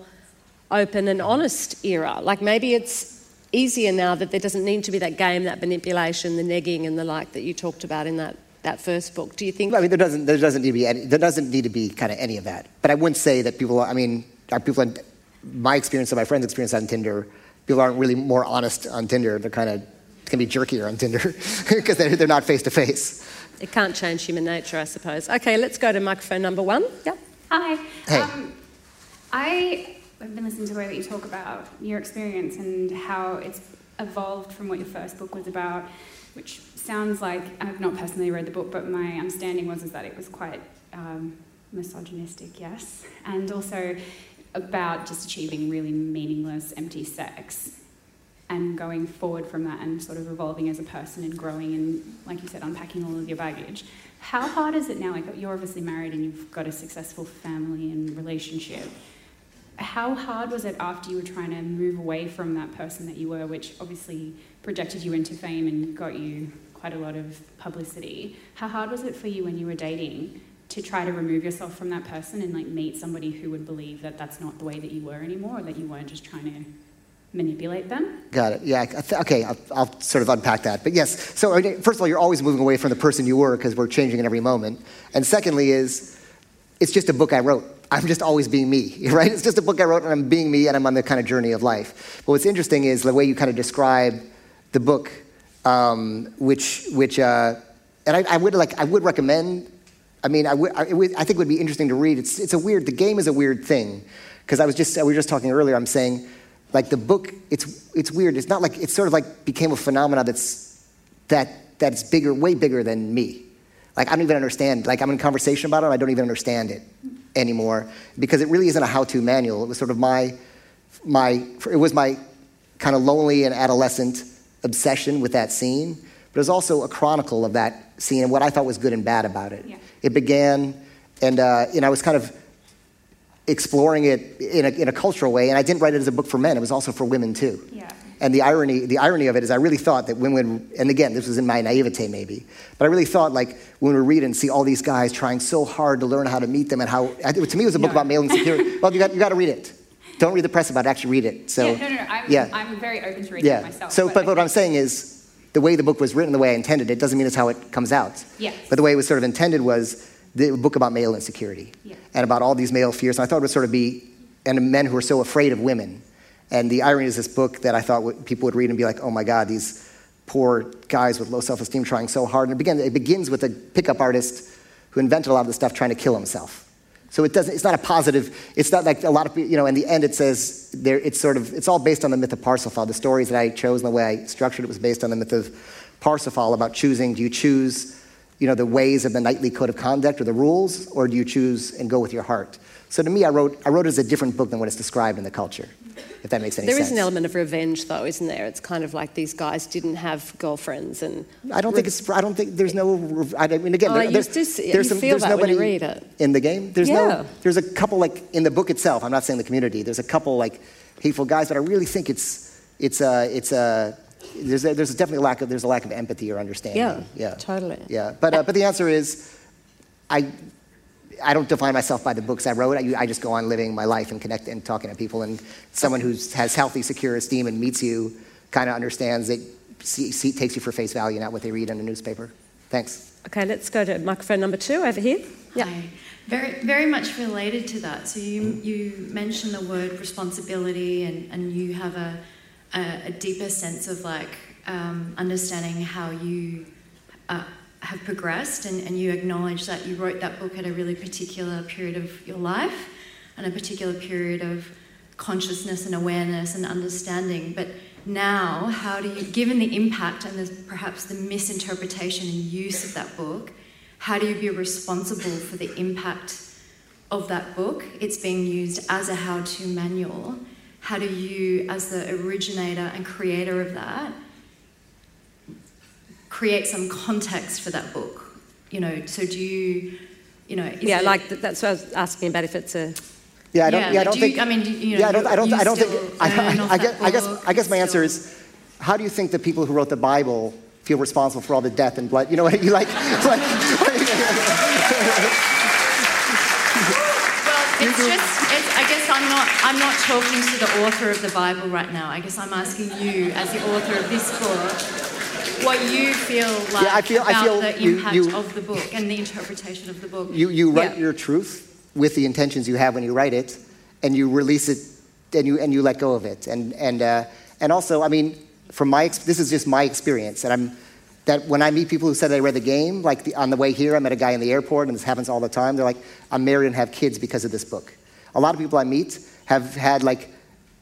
open and honest era. Like maybe it's easier now that there doesn't need to be that game, that manipulation, the negging and the like that you talked about in that, that first book. Do you think? I mean, there doesn't there doesn't need to be any, there doesn't need to be kind of any of that. But I wouldn't say that people. I mean, are people? On, my experience and my friends' experience on Tinder, people aren't really more honest on Tinder. They're kind of can be jerkier on Tinder because they're, they're not face to face. It can't change human nature, I suppose. Okay, let's go to microphone number one. Yep. Hi. Hey. Um, I have been listening to the way that you talk about your experience and how it's evolved from what your first book was about, which sounds like I've not personally read the book, but my understanding was is that it was quite um, misogynistic, yes, and also about just achieving really meaningless, empty sex. And going forward from that and sort of evolving as a person and growing and, like you said, unpacking all of your baggage. How hard is it now? Like, you're obviously married and you've got a successful family and relationship. How hard was it after you were trying to move away from that person that you were, which obviously projected you into fame and got you quite a lot of publicity? How hard was it for you when you were dating to try to remove yourself from that person and like meet somebody who would believe that that's not the way that you were anymore, or that you weren't just trying to manipulate them? Got it. Yeah. Th- okay. I'll, I'll sort of unpack that. But yes. So first of all, you're always moving away from the person you were because we're changing in every moment. And secondly, is it's just a book I wrote. I'm just always being me, right? It's just a book I wrote, and I'm being me, and I'm on the kind of journey of life. But what's interesting is the way you kind of describe the book, um, which which uh, and I, I would like I would recommend. I mean, I would, I, would, I think it would be interesting to read. It's it's a weird. The game is a weird thing because I was just we were just talking earlier. I'm saying like the book. It's it's weird. It's not like it's sort of like became a phenomenon that's that that's bigger, way bigger than me. Like I don't even understand. Like I'm in conversation about it, and I don't even understand it anymore because it really isn't a how-to manual. It was sort of my my. It was my kind of lonely and adolescent obsession with that scene, but it was also a chronicle of that scene and what I thought was good and bad about it. Yeah. It began, and uh, and I was kind of exploring it in a, in a cultural way, and I didn't write it as a book for men. It was also for women too. Yeah. And the irony, the irony of it is, I really thought that when, when, and again, this was in my naivete maybe, but I really thought like when we read and see all these guys trying so hard to learn how to meet them and how, to me, it was a book about male insecurity. well, you got, you got to read it. Don't read the press about it, actually read it. So, yeah, no, no, no. I'm, yeah. I'm very open to reading yeah. it myself. So, but, but what I'm saying is, the way the book was written, the way I intended it, doesn't mean it's how it comes out. Yes. But the way it was sort of intended was the book about male insecurity Yeah. and about all these male fears. And I thought it would sort of be, and men who are so afraid of women. And the irony is this book that I thought people would read and be like, oh my God, these poor guys with low self esteem trying so hard. And it, begin, it begins with a pickup artist who invented a lot of this stuff trying to kill himself. So it doesn't, it's not a positive, it's not like a lot of people, you know, in the end it says, there, it's sort of, it's all based on the myth of Parsifal. The stories that I chose and the way I structured it was based on the myth of Parsifal about choosing, do you choose, you know, the ways of the knightly code of conduct or the rules, or do you choose and go with your heart? So to me, I wrote, I wrote it as a different book than what is described in the culture, if that makes any There sense. There is an element of revenge, though, isn't there? It's kind of like these guys didn't have girlfriends, and I don't think it's. I don't think there's no. I mean, again, Oh, there- there's, just- there's some. there's nobody read it. in the game. There's Yeah. no. There's a couple like in the book itself. I'm not saying the community. There's a couple like hateful guys, but I really think it's it's a it's a. There's, a, there's definitely a lack of there's a lack of empathy or understanding. Yeah, yeah, totally. Yeah, but uh, but the answer is, I I don't define myself by the books I wrote. I, I just go on living my life and connect and talking to people. And someone who has healthy, secure esteem and meets you kind of understands that see, see, takes you for face value, not what they read in a newspaper. Thanks. okay. Let's go to microphone number two over here. Yeah. Hi. Very, very much related to that. So you, you mentioned the word responsibility, and, and you have a, a, a deeper sense of like um, understanding how you uh, have progressed, and, and you acknowledge that you wrote that book at a really particular period of your life, and a particular period of consciousness and awareness and understanding. But now, how do you, given the impact and the, perhaps the misinterpretation and use of that book, how do you be responsible for the impact of that book? It's being used as a how to manual. How do you, as the originator and creator of that, create some context for that book? You know, so do you, you know, is yeah, it- like that's what I was asking about if it's a. Yeah, I don't. Yeah, Yeah, I don't do you- think. I mean, do you know, yeah, I don't. I don't. you I don't think. I, I, guess. I guess. I guess my you answer is, how do you think the people who wrote the Bible feel responsible for all the death and blood? You know what you like? like Well, it's just, it's, I guess I'm not, I'm not talking to the author of the Bible right now. I guess I'm asking you, as the author of this book, what you feel like I feel- I about feel the you- impact you- of the book and the interpretation of the book. you, you write Yeah. your truth with the intentions you have when you write it, and you release it, and you and you let go of it, and and uh, and also, I mean, from my this is just my experience, and I'm that when I meet people who said they read the game, like the, on the way here, I met a guy in the airport, and this happens all the time. They're like, I'm married and have kids because of this book. A lot of people I meet have had like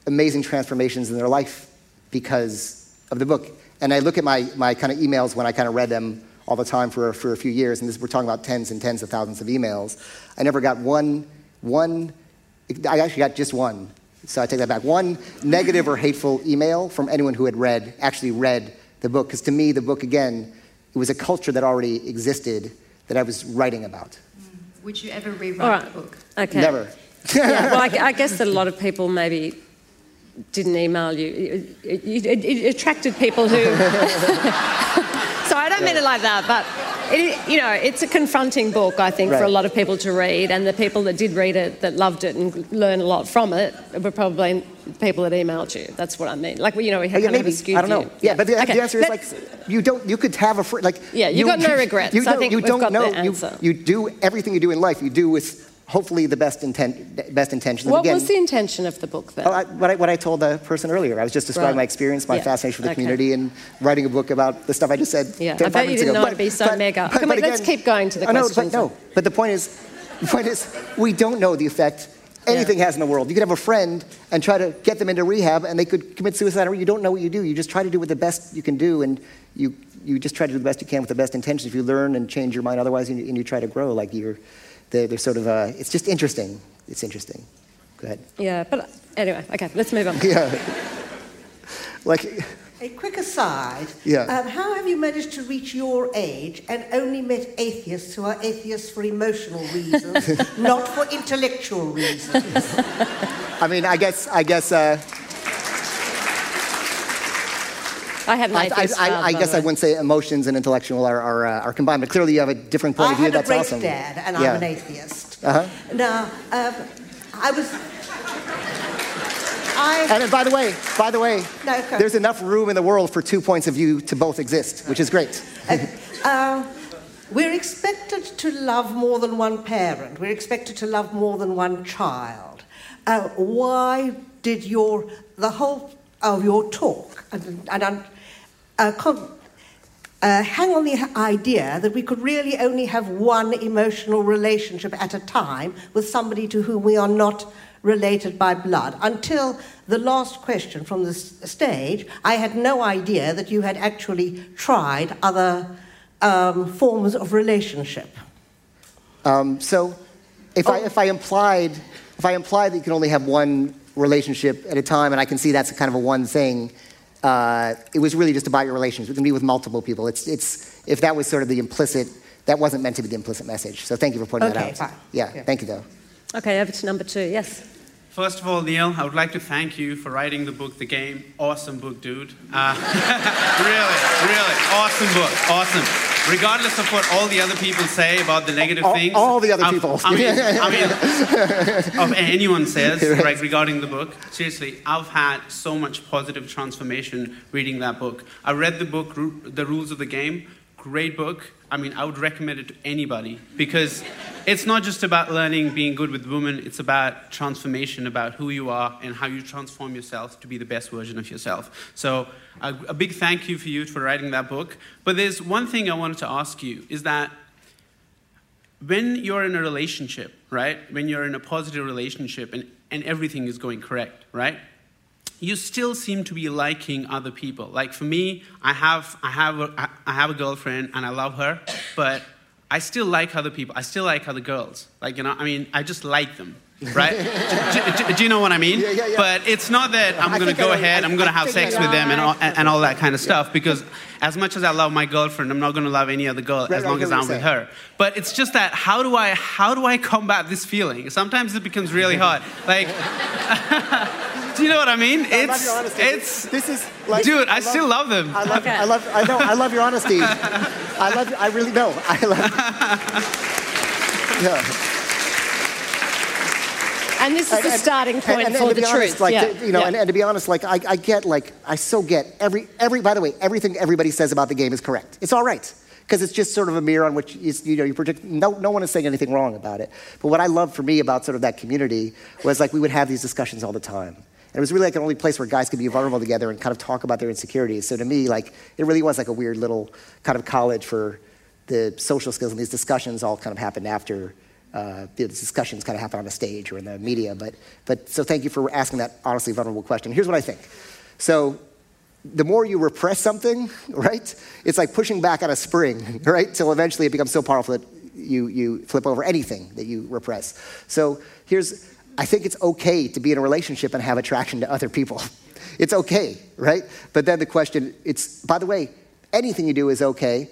amazing transformations in their life because of the book. And I look at my, my kind of emails when I kind of read them all the time for, for a few years, and this, we're talking about tens and tens of thousands of emails. I never got one, one, I actually got just one. So I take that back. One negative or hateful email from anyone who had read, actually read the book. Because to me, the book, again, it was a culture that already existed that I was writing about. Mm. Would you ever rewrite All right. the book? Okay. Never. Yeah, well, I, I guess that a lot of people maybe didn't email you. It, it, it, attracted people who. so I don't mean it like that, but it, you know, it's a confronting book, I think, for a lot of people to read, and the people that did read it, that loved it and learned a lot from it, were probably people that emailed you. That's what I mean. Like, you know, we Oh, had yeah, kind of maybe. a skewed I don't know. view. Yeah, but the, Okay, the answer is like you don't. You could have a fr- like. Yeah, you got no regrets. You I don't, think you don't know. You, you do everything you do in life. You do with hopefully the best intent, best intentions. what Again, was the intention of the book then? Oh, I, what, I, what I told the person earlier, I was just describing Right. my experience, my Yeah. fascination with the Okay. community, and writing a book about the stuff I just said. Yeah, 10, I bet you didn't know it'd be so mega. Come on, let's keep going to the know, questions But no, but the point is, the point is, we don't know the effect anything has in the world. You could have a friend and try to get them into rehab, and they could commit suicide. Or you don't know what you do. You just try to do what the best you can do, and you you just try to do the best you can with the best intentions. If you learn and change your mind, otherwise, and you, and you try to grow, like you're, they're, they're sort of. Uh, it's just interesting. It's interesting. Go ahead. yeah, but anyway, okay, let's move on. Yeah. like. A quick aside. Yeah. Um, how have you managed to reach your age and only met atheists who are atheists for emotional reasons, not for intellectual reasons? I mean, I guess, I guess, uh, I have an I, atheist I, I guess I wouldn't say emotions and intellectual are, are, uh, are combined, but clearly you have a different point I of view. That's had a That's great awesome. dad, and yeah. I'm an atheist. Uh-huh. Now, um, I was. I, And by the way, by the way, No, go. there's enough room in the world for two points of view to both exist, which is great. uh, we're expected to love more than one parent. We're expected to love more than one child. Uh, why did your the whole of your talk and, and uh, con- uh, hang on the idea that we could really only have one emotional relationship at a time with somebody to whom we are not related by blood. Until the last question from the stage, I had no idea that you had actually tried other um, forms of relationship. Um, so, if, Oh. I, if I implied if I implied that you can only have one relationship at a time, and I can see that's kind of a one thing, uh, it was really just about your relations. It can be with multiple people. It's, it's if that was sort of the implicit, that wasn't meant to be the implicit message. So thank you for pointing Okay, that out. fine. Yeah, Yeah. thank you though. Okay, over to number two. Yes. First of all, Neil, I would like to thank you for writing the book, The Game. Awesome book, dude. Uh, really, really, awesome book. Awesome. Regardless of what all the other people say about the negative All- things. all the other people. I mean, I mean of anyone says, right, regarding the book. Seriously, I've had so much positive transformation reading that book. I read the book, The Rules of the Game. Great book. I mean, I would recommend it to anybody because it's not just about learning being good with women, it's about transformation, about who you are and how you transform yourself to be the best version of yourself. So, a, a big thank you for you for writing that book. But there's one thing I wanted to ask you is that when you're in a relationship, right? When you're in a positive relationship and, and everything is going correct, right? You still seem to be liking other people. Like for me, I have, I have, a, I- I have a girlfriend and I love her, but I still like other people. I still like other girls. Like, you know, I mean, I just like them, right? do, do- do you know what I mean? Yeah, yeah, yeah. But it's not that I'm going to think I go ahead, I- I'm going to have think I sex with them and all, and, and all that kind of stuff because as much as I love my girlfriend, I'm not going to love any other girl Right, as long I as I'm with her. But it's just that how do I how do I combat this feeling? Sometimes it becomes really hard. Like, do you know what I mean? I love It's your honesty. it's this is like, dude. I, love- still love them. I love, Okay. I love, I know, I love your honesty. I love, I really know. I love. Yeah. And this is the starting point and, and for to the be truth. honest, like, yeah. to- you know, yeah. and, and to be honest, like, I, I get, like, I so get every, every. By the way, everything everybody says about the game is correct. It's all right because it's just sort of a mirror on which you, you know you project. No, no one is saying anything wrong about it. But what I love for me about sort of that community was like we would have these discussions all the time. It was really like the only place where guys could be vulnerable together and kind of talk about their insecurities. So to me, like, it really was like a weird little kind of college for the social skills, and these discussions all kind of happened after uh, the discussions kind of happen on the stage or in the media. But, but so thank you for asking that honestly vulnerable question. Here's what I think. So the more you repress something, right, it's like pushing back on a spring, right, till eventually it becomes so powerful that you, you flip over anything that you repress. So here's, I think it's okay to be in a relationship and have attraction to other people. It's okay, right? But then the question, it's, by the way, anything you do is okay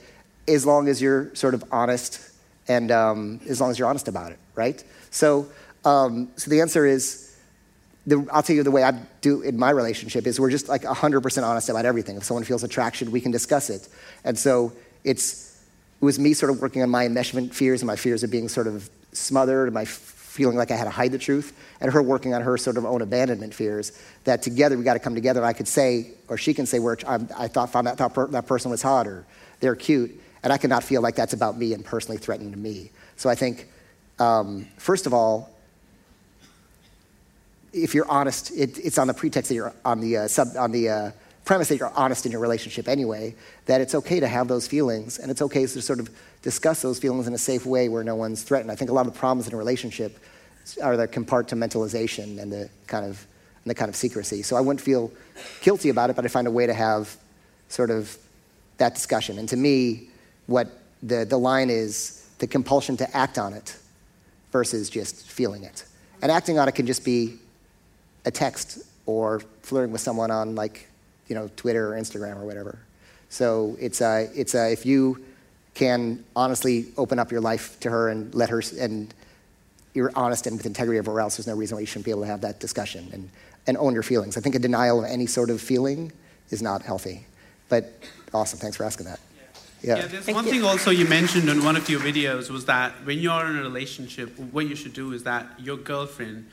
as long as you're sort of honest and um, as long as you're honest about it, right? So, um, so the answer is, the, I'll tell you the way I do in my relationship is we're just like 100% honest about everything. If someone feels attraction, we can discuss it. And so it's, it was me sort of working on my enmeshment fears and my fears of being sort of smothered and my feeling like I had to hide the truth, and her working on her sort of own abandonment fears. That together we got to come together. And I could say, or she can say, where I thought found that that person was hot or they're cute, and I cannot feel like that's about me and personally threatening to me. So I think, um, first of all, if you're honest, it, it's on the pretext that you're on the uh, sub, on the uh, premise that you're honest in your relationship anyway. That it's okay to have those feelings, and it's okay to sort of discuss those feelings in a safe way where no one's threatened. I think a lot of the problems in a relationship are the compartmentalization and the kind of and the kind of secrecy. So I wouldn't feel guilty about it, but I find a way to have sort of that discussion. And to me, what the, the line is the compulsion to act on it versus just feeling it. And acting on it can just be a text or flirting with someone on like you know Twitter or Instagram or whatever. So it's uh, it's uh, if you can honestly open up your life to her and let her and you're honest and with integrity everywhere else, there's no reason why you shouldn't be able to have that discussion and, and own your feelings. I think a denial of any sort of feeling is not healthy. but awesome. Thanks for asking that. Yeah, yeah there's Thank one you. thing also you mentioned in one of your videos was that when you're in a relationship, what you should do is that your girlfriend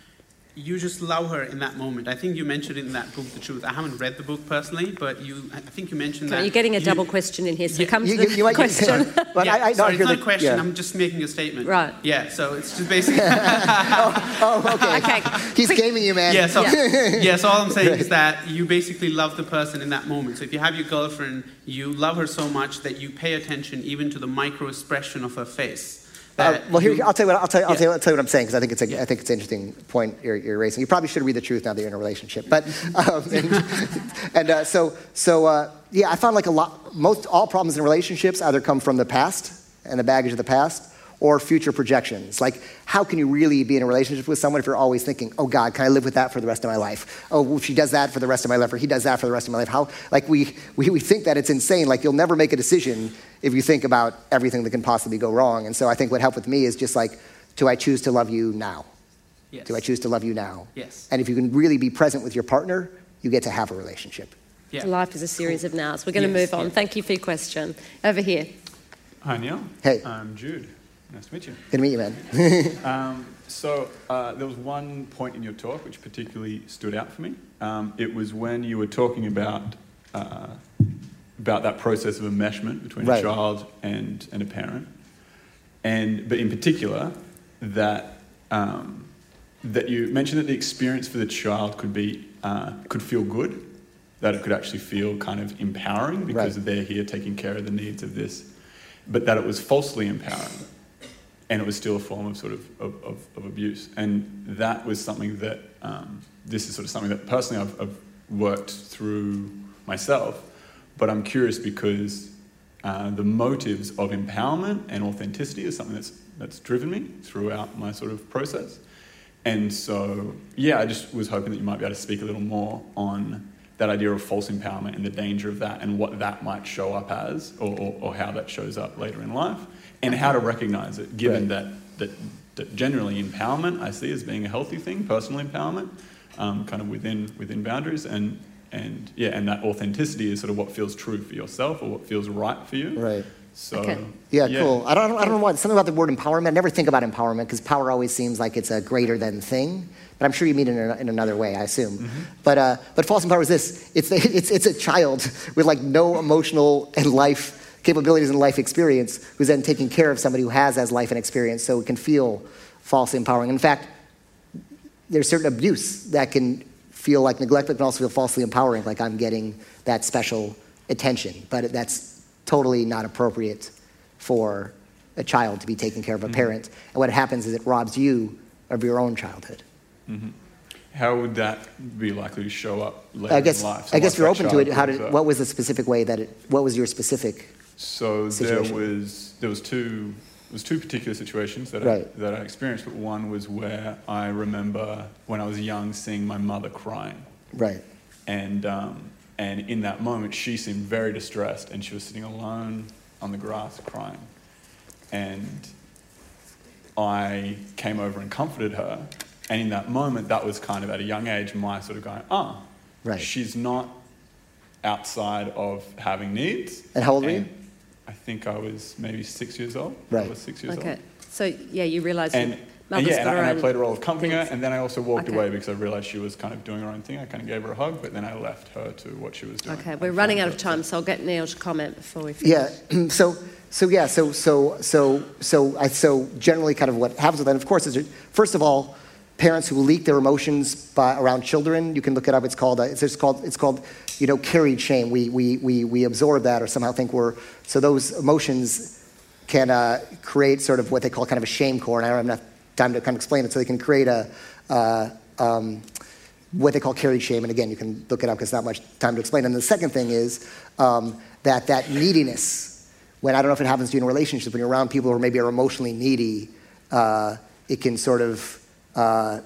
you just love her in that moment. I think you mentioned in that book, The Truth. I haven't read the book personally, but you, I think you mentioned that. You're getting a you, double question in here, so yeah, come to you, the you, question. but yeah, I, I sorry, it's not a question. Yeah. I'm just making a statement. Right. Yeah. So it's just basically. oh, oh, okay. okay. He's gaming you, man. Yeah. So, yeah. yeah. So all I'm saying is that you basically love the person in that moment. So if you have your girlfriend, you love her so much that you pay attention even to the micro expression of her face. Uh, well, here, I'll tell you what I'll tell you, I'll, yeah. tell you, I'll tell you what I'm saying because I think it's a, yeah. I think it's an interesting point you're, you're, raising. You probably should read the truth now that you're in a relationship. But um, and, and uh, so so uh, yeah, I found like a lot most all problems in relationships either come from the past and the baggage of the past, or future projections. Like, how can you really be in a relationship with someone if you're always thinking, oh God, can I live with that for the rest of my life? Oh, well, she does that for the rest of my life, or he does that for the rest of my life. How, like, we, we, we think that it's insane. Like, you'll never make a decision if you think about everything that can possibly go wrong. And so I think what helped with me is just like, do I choose to love you now? Yes. Do I choose to love you now? Yes. And if you can really be present with your partner, you get to have a relationship. Yeah. Life is a series cool. of nows. We're going to yes. move on. Yeah. Thank you for your question. Over here. Hi, Neil. Hey. I'm Jude. Nice to meet you. Good to meet you, man. um, so uh, there was one point in your talk which particularly stood out for me. Um, it was when you were talking about uh, about that process of enmeshment between right. a child and, and a parent, and but in particular that um, that you mentioned that the experience for the child could be uh, could feel good, that it could actually feel kind of empowering because right. they're here taking care of the needs of this, but that it was falsely empowering and it was still a form of sort of, of, of, of abuse. And that was something that, um, this is sort of something that personally I've, I've, worked through myself, but I'm curious because uh, the motives of empowerment and authenticity is something that's, that's driven me throughout my sort of process. And so, yeah, I just was hoping that you might be able to speak a little more on that idea of false empowerment and the danger of that and what that might show up as or, or, or how that shows up later in life and how to recognize it, given right. that, that, that generally empowerment I see as being a healthy thing, personal empowerment, um, kind of within, within boundaries, and, and yeah, and that authenticity is sort of what feels true for yourself or what feels right for you. Right. So okay. yeah, yeah, cool. I don't, I don't know what something about the word empowerment. I never think about empowerment because power always seems like it's a greater than thing. But I'm sure you mean it in, a, in another way. I assume. Mm-hmm. But uh, but false empowerment is this. It's it's it's a child with like no emotional and life capabilities and life experience who's then taking care of somebody who has as life and experience so it can feel falsely empowering. In fact, there's certain abuse that can feel like neglect, but can also feel falsely empowering, like I'm getting that special attention. But that's totally not appropriate for a child to be taking care of a mm-hmm. parent. And what happens is it robs you of your own childhood. Mm-hmm. How would that be likely to show up later I guess, in life? So I guess you're open to it. How did, what was the specific way that it, what was your specific so situation. there was there was two there was two particular situations that right. I, that I experienced, but one was where I remember when I was young seeing my mother crying. Right. And um, and in that moment, she seemed very distressed, and she was sitting alone on the grass crying. And I came over and comforted her. And in that moment, that was kind of at a young age, my sort of going, oh, right. she's not outside of having needs. And how old were you? I think I was maybe six years old. Right. I was six years okay. old. So yeah, you realised. And, and yeah, and, I, and I played a role of comforting things. her, and then I also walked okay. away because I realised she was kind of doing her own thing. I kind of gave her a hug, but then I left her to what she was doing. Okay, we're running out of time, so I'll get Neil to comment before we finish. Yeah. so. So yeah, so so so so I so generally kind of what happens with that, of course, is first of all, parents who leak their emotions by, around children. You can look it up. It's called it's just called it's called you know, carried shame. We, we, we, we absorb that or somehow think we're, so those emotions can uh, create sort of what they call kind of a shame core. And I don't have enough time to kind of explain it. So they can create a, uh, um, what they call carried shame. And again, you can look it up because not much time to explain. And the second thing is um, that that neediness, when I don't know if it happens to you in a relationship, when you're around people who maybe are emotionally needy, uh, it can sort of uh,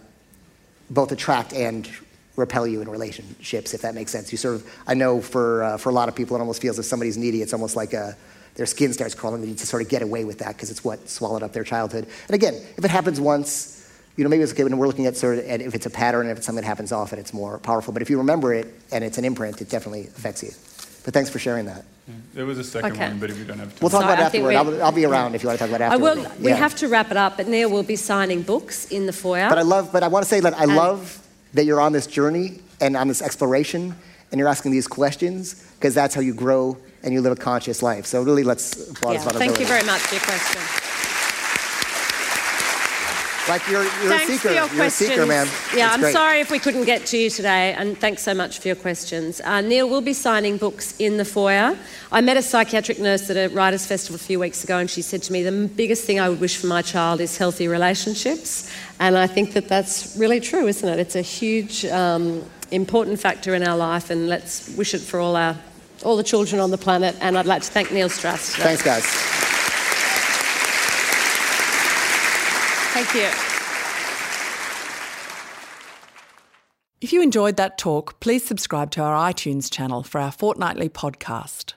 both attract and repel you in relationships, if that makes sense. You sort of, I know for, uh, for a lot of people, it almost feels if somebody's needy, it's almost like a, their skin starts crawling. They need to sort of get away with that because it's what swallowed up their childhood. And again, if it happens once, you know, maybe it's okay when we're looking at sort of at if it's a pattern, if it's something that happens often, it's more powerful. But if you remember it and it's an imprint, it definitely affects you. But thanks for sharing that. Yeah. There was a second Okay. one, but if we don't have time. We'll talk Sorry, about it I think afterward. we- I'll, I'll be around if you want to talk about it I afterward. will. We Yeah. have to wrap it up, but Neil will be signing books in the foyer. But I love, but I want to say that I And- love that you're on this journey and on this exploration and you're asking these questions because that's how you grow and you live a conscious life. So really, let's applaud yeah, thank you very much for your question. Like you're, you're thanks a seeker. for your you're questions. a seeker, man. Yeah, It's I'm great. sorry if we couldn't get to you today, and thanks so much for your questions. Uh, Neil will be signing books in the foyer. I met a psychiatric nurse at a writers' festival a few weeks ago, and she said to me, "The biggest thing I would wish for my child is healthy relationships," and I think that that's really true, isn't it? It's a huge, um, important factor in our life, and let's wish it for all our all the children on the planet. And I'd like to thank Neil Strauss. today. Thanks, guys. Thank you. If you enjoyed that talk, please subscribe to our iTunes channel for our fortnightly podcast.